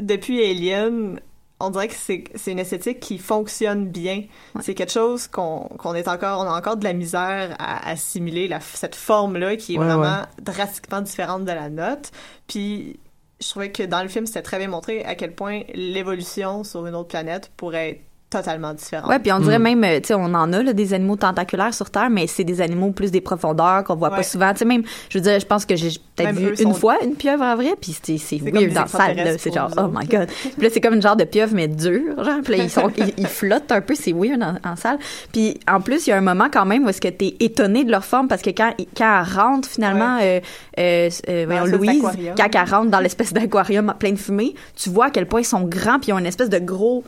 depuis Alien, on dirait que c'est c'est une esthétique qui fonctionne bien. C'est quelque chose qu'on qu'on est encore, on a encore de la misère à assimiler la, cette forme-là qui est Ouais, vraiment ouais. drastiquement différente de la note. Puis je trouvais que dans le film, c'était très bien montré à quel point l'évolution sur une autre planète pourrait être totalement différente. Ouais, puis on dirait Mm. même, euh, tu sais, on en a là, des animaux tentaculaires sur Terre, mais c'est des animaux plus des profondeurs qu'on voit Ouais. pas souvent. Tu sais, même, je veux dire, je pense que j'ai peut-être vu une sont- fois une pieuvre en vrai, puis c'est weird dans la salle. C'est genre, oh my god. Puis là, c'est comme une genre de pieuvre, mais dure, genre. Puis là, ils, sont, ils, ils flottent un peu, c'est weird en, en salle. Puis en plus, il y a un moment quand même où est-ce que t'es étonné de leur forme, parce que quand, quand elle rentre finalement, euh, euh, euh, voyons, Louise, quand elle rentre dans l'espèce d'aquarium plein de fumée, tu vois à quel point ils sont grands, puis ils ont une espèce de gros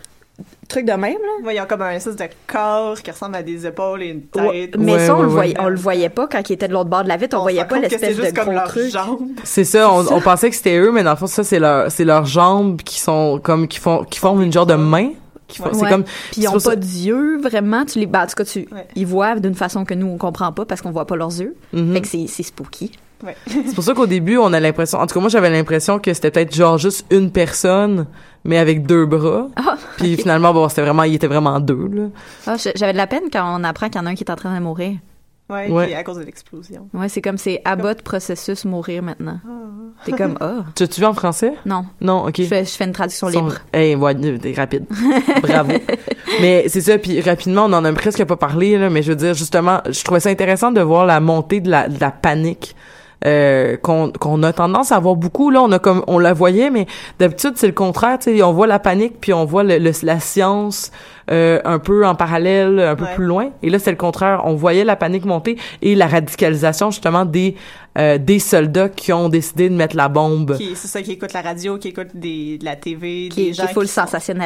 truc de même, là. Ouais, il y a comme un espèce de corps qui ressemble à des épaules et une tête. Ouais, mais Ouais, ça, on, ouais, le ouais. voyait, on le voyait pas quand il était de l'autre bord de la vitre. On, On voyait pas l'espèce c'est de juste comme gros truc. C'est ça, on, on pensait que c'était eux, mais dans le fond, ça, c'est leur, c'est leurs jambes qui sont comme, qui font, qui forment une genre de main. Qui font- C'est Ouais. comme, Puis ils ont ça- pas d'yeux, vraiment. Tu les, ben, en tout cas, tu, Ouais. ils voient d'une façon que nous, on comprend pas parce qu'on voit pas leurs yeux. Mhm. Fait que c'est, c'est spooky. Ouais. C'est pour ça qu'au début, on a l'impression, en tout cas, moi, j'avais l'impression que c'était peut-être genre juste une personne, mais avec deux bras. Ah, Puis finalement, bon, c'était vraiment, il était vraiment deux, là. Ah, j'avais de la peine quand on apprend qu'il y en a un qui est en train de mourir. Ouais, à cause de l'explosion. Ouais, c'est comme c'est abbott processus mourir maintenant. T'es comme, ah. Tu as-tu vu en français? Non. Non, ok. Je fais, je fais une traduction Son- libre. Hey, ouais, euh, t'es rapide. Bravo. mais c'est ça, puis rapidement, on en a presque pas parlé, là, mais je veux dire, justement, je trouvais ça intéressant de voir la montée de la, de la panique. Euh, qu'on a tendance à avoir beaucoup là on a comme on la voyait mais d'habitude c'est le contraire tu sais on voit la panique puis on voit le, le- la science euh, un peu en parallèle un peu Ouais. plus loin et là c'est le contraire on voyait la panique monter et la radicalisation justement des euh, des soldats qui ont décidé de mettre la bombe Qui, c'est ça, qui écoute la radio, qui écoute des, de la TV, Qui, des gens qui sont-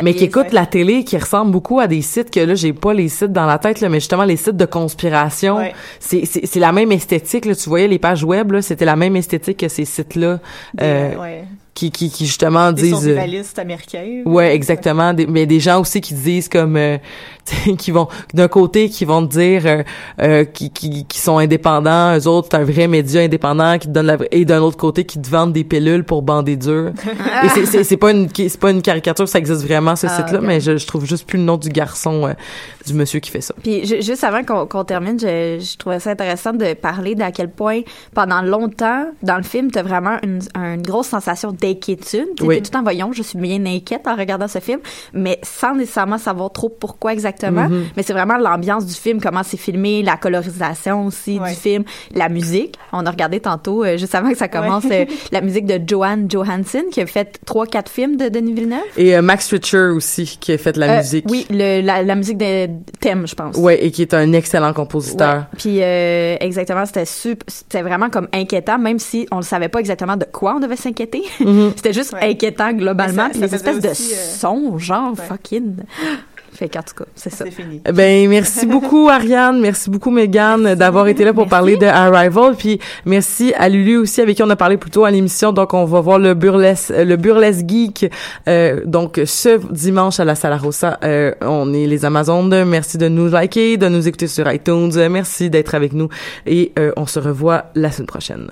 mais qui écoute ouais. la télé, qui ressemble beaucoup à des sites que là, j'ai pas les sites dans la tête, là, mais justement les sites de conspiration. Ouais. C'est, c'est, c'est la même esthétique, là. Tu voyais les pages web, là, c'était la même esthétique que ces sites-là, euh, ouais, qui, qui, qui justement des disent. euh, survivalistes américains. Ouais, exactement. Des- mais des gens aussi qui disent comme, euh, tu sais, qui vont d'un côté qui vont te dire euh, euh, qui, qui qui sont indépendants, eux autres c'est un vrai média indépendant qui te donne la vraie- et d'un autre côté qui te vendent des pilules pour bander dur. et c'est c'est c'est pas une c'est pas une caricature, ça existe vraiment ce Ah, site-là, ok. mais je, je trouve juste plus le nom du garçon euh, du monsieur qui fait ça. Puis ju- juste avant qu'on qu'on termine, je, je trouvais ça intéressant de parler d'à quel point pendant longtemps dans le film t'as vraiment une, une grosse sensation d'inquiétude. Tu Oui. tout en voyant, je suis bien inquiète en regardant ce film, mais sans nécessairement savoir trop pourquoi exactement. Mhm. Mais c'est vraiment l'ambiance du film, comment c'est filmé, la colorisation aussi du film, la musique. On a regardé tantôt, euh, juste avant que ça commence, Ouais. euh, la musique de Joanne Johansson, qui a fait trois, quatre films de Denis Villeneuve. Et euh, Max Richter aussi, qui a fait la Euh, musique. Oui, le, la, la musique de thème, je pense. Ouais, et qui est un excellent compositeur. Puis euh, exactement, c'était super, c'était vraiment comme inquiétant, même si on ne savait pas exactement de quoi on devait s'inquiéter. Mhm. c'était juste inquiétant globalement. Puis ça les espèces de euh, sons, genre fucking. Fait qu'en tout cas, c'est ça. C'est fini. Ben merci beaucoup Ariane, merci beaucoup Megan d'avoir été là pour parler de Arrival, puis merci à Lulu aussi avec qui on a parlé plus tôt à l'émission. Donc on va voir le burlesque, le burlesque geek. euh, donc ce dimanche à la Sala Rossa, euh, on est les Amazones. Merci de nous liker, de nous écouter sur iTunes. Merci d'être avec nous et euh, on se revoit la semaine prochaine.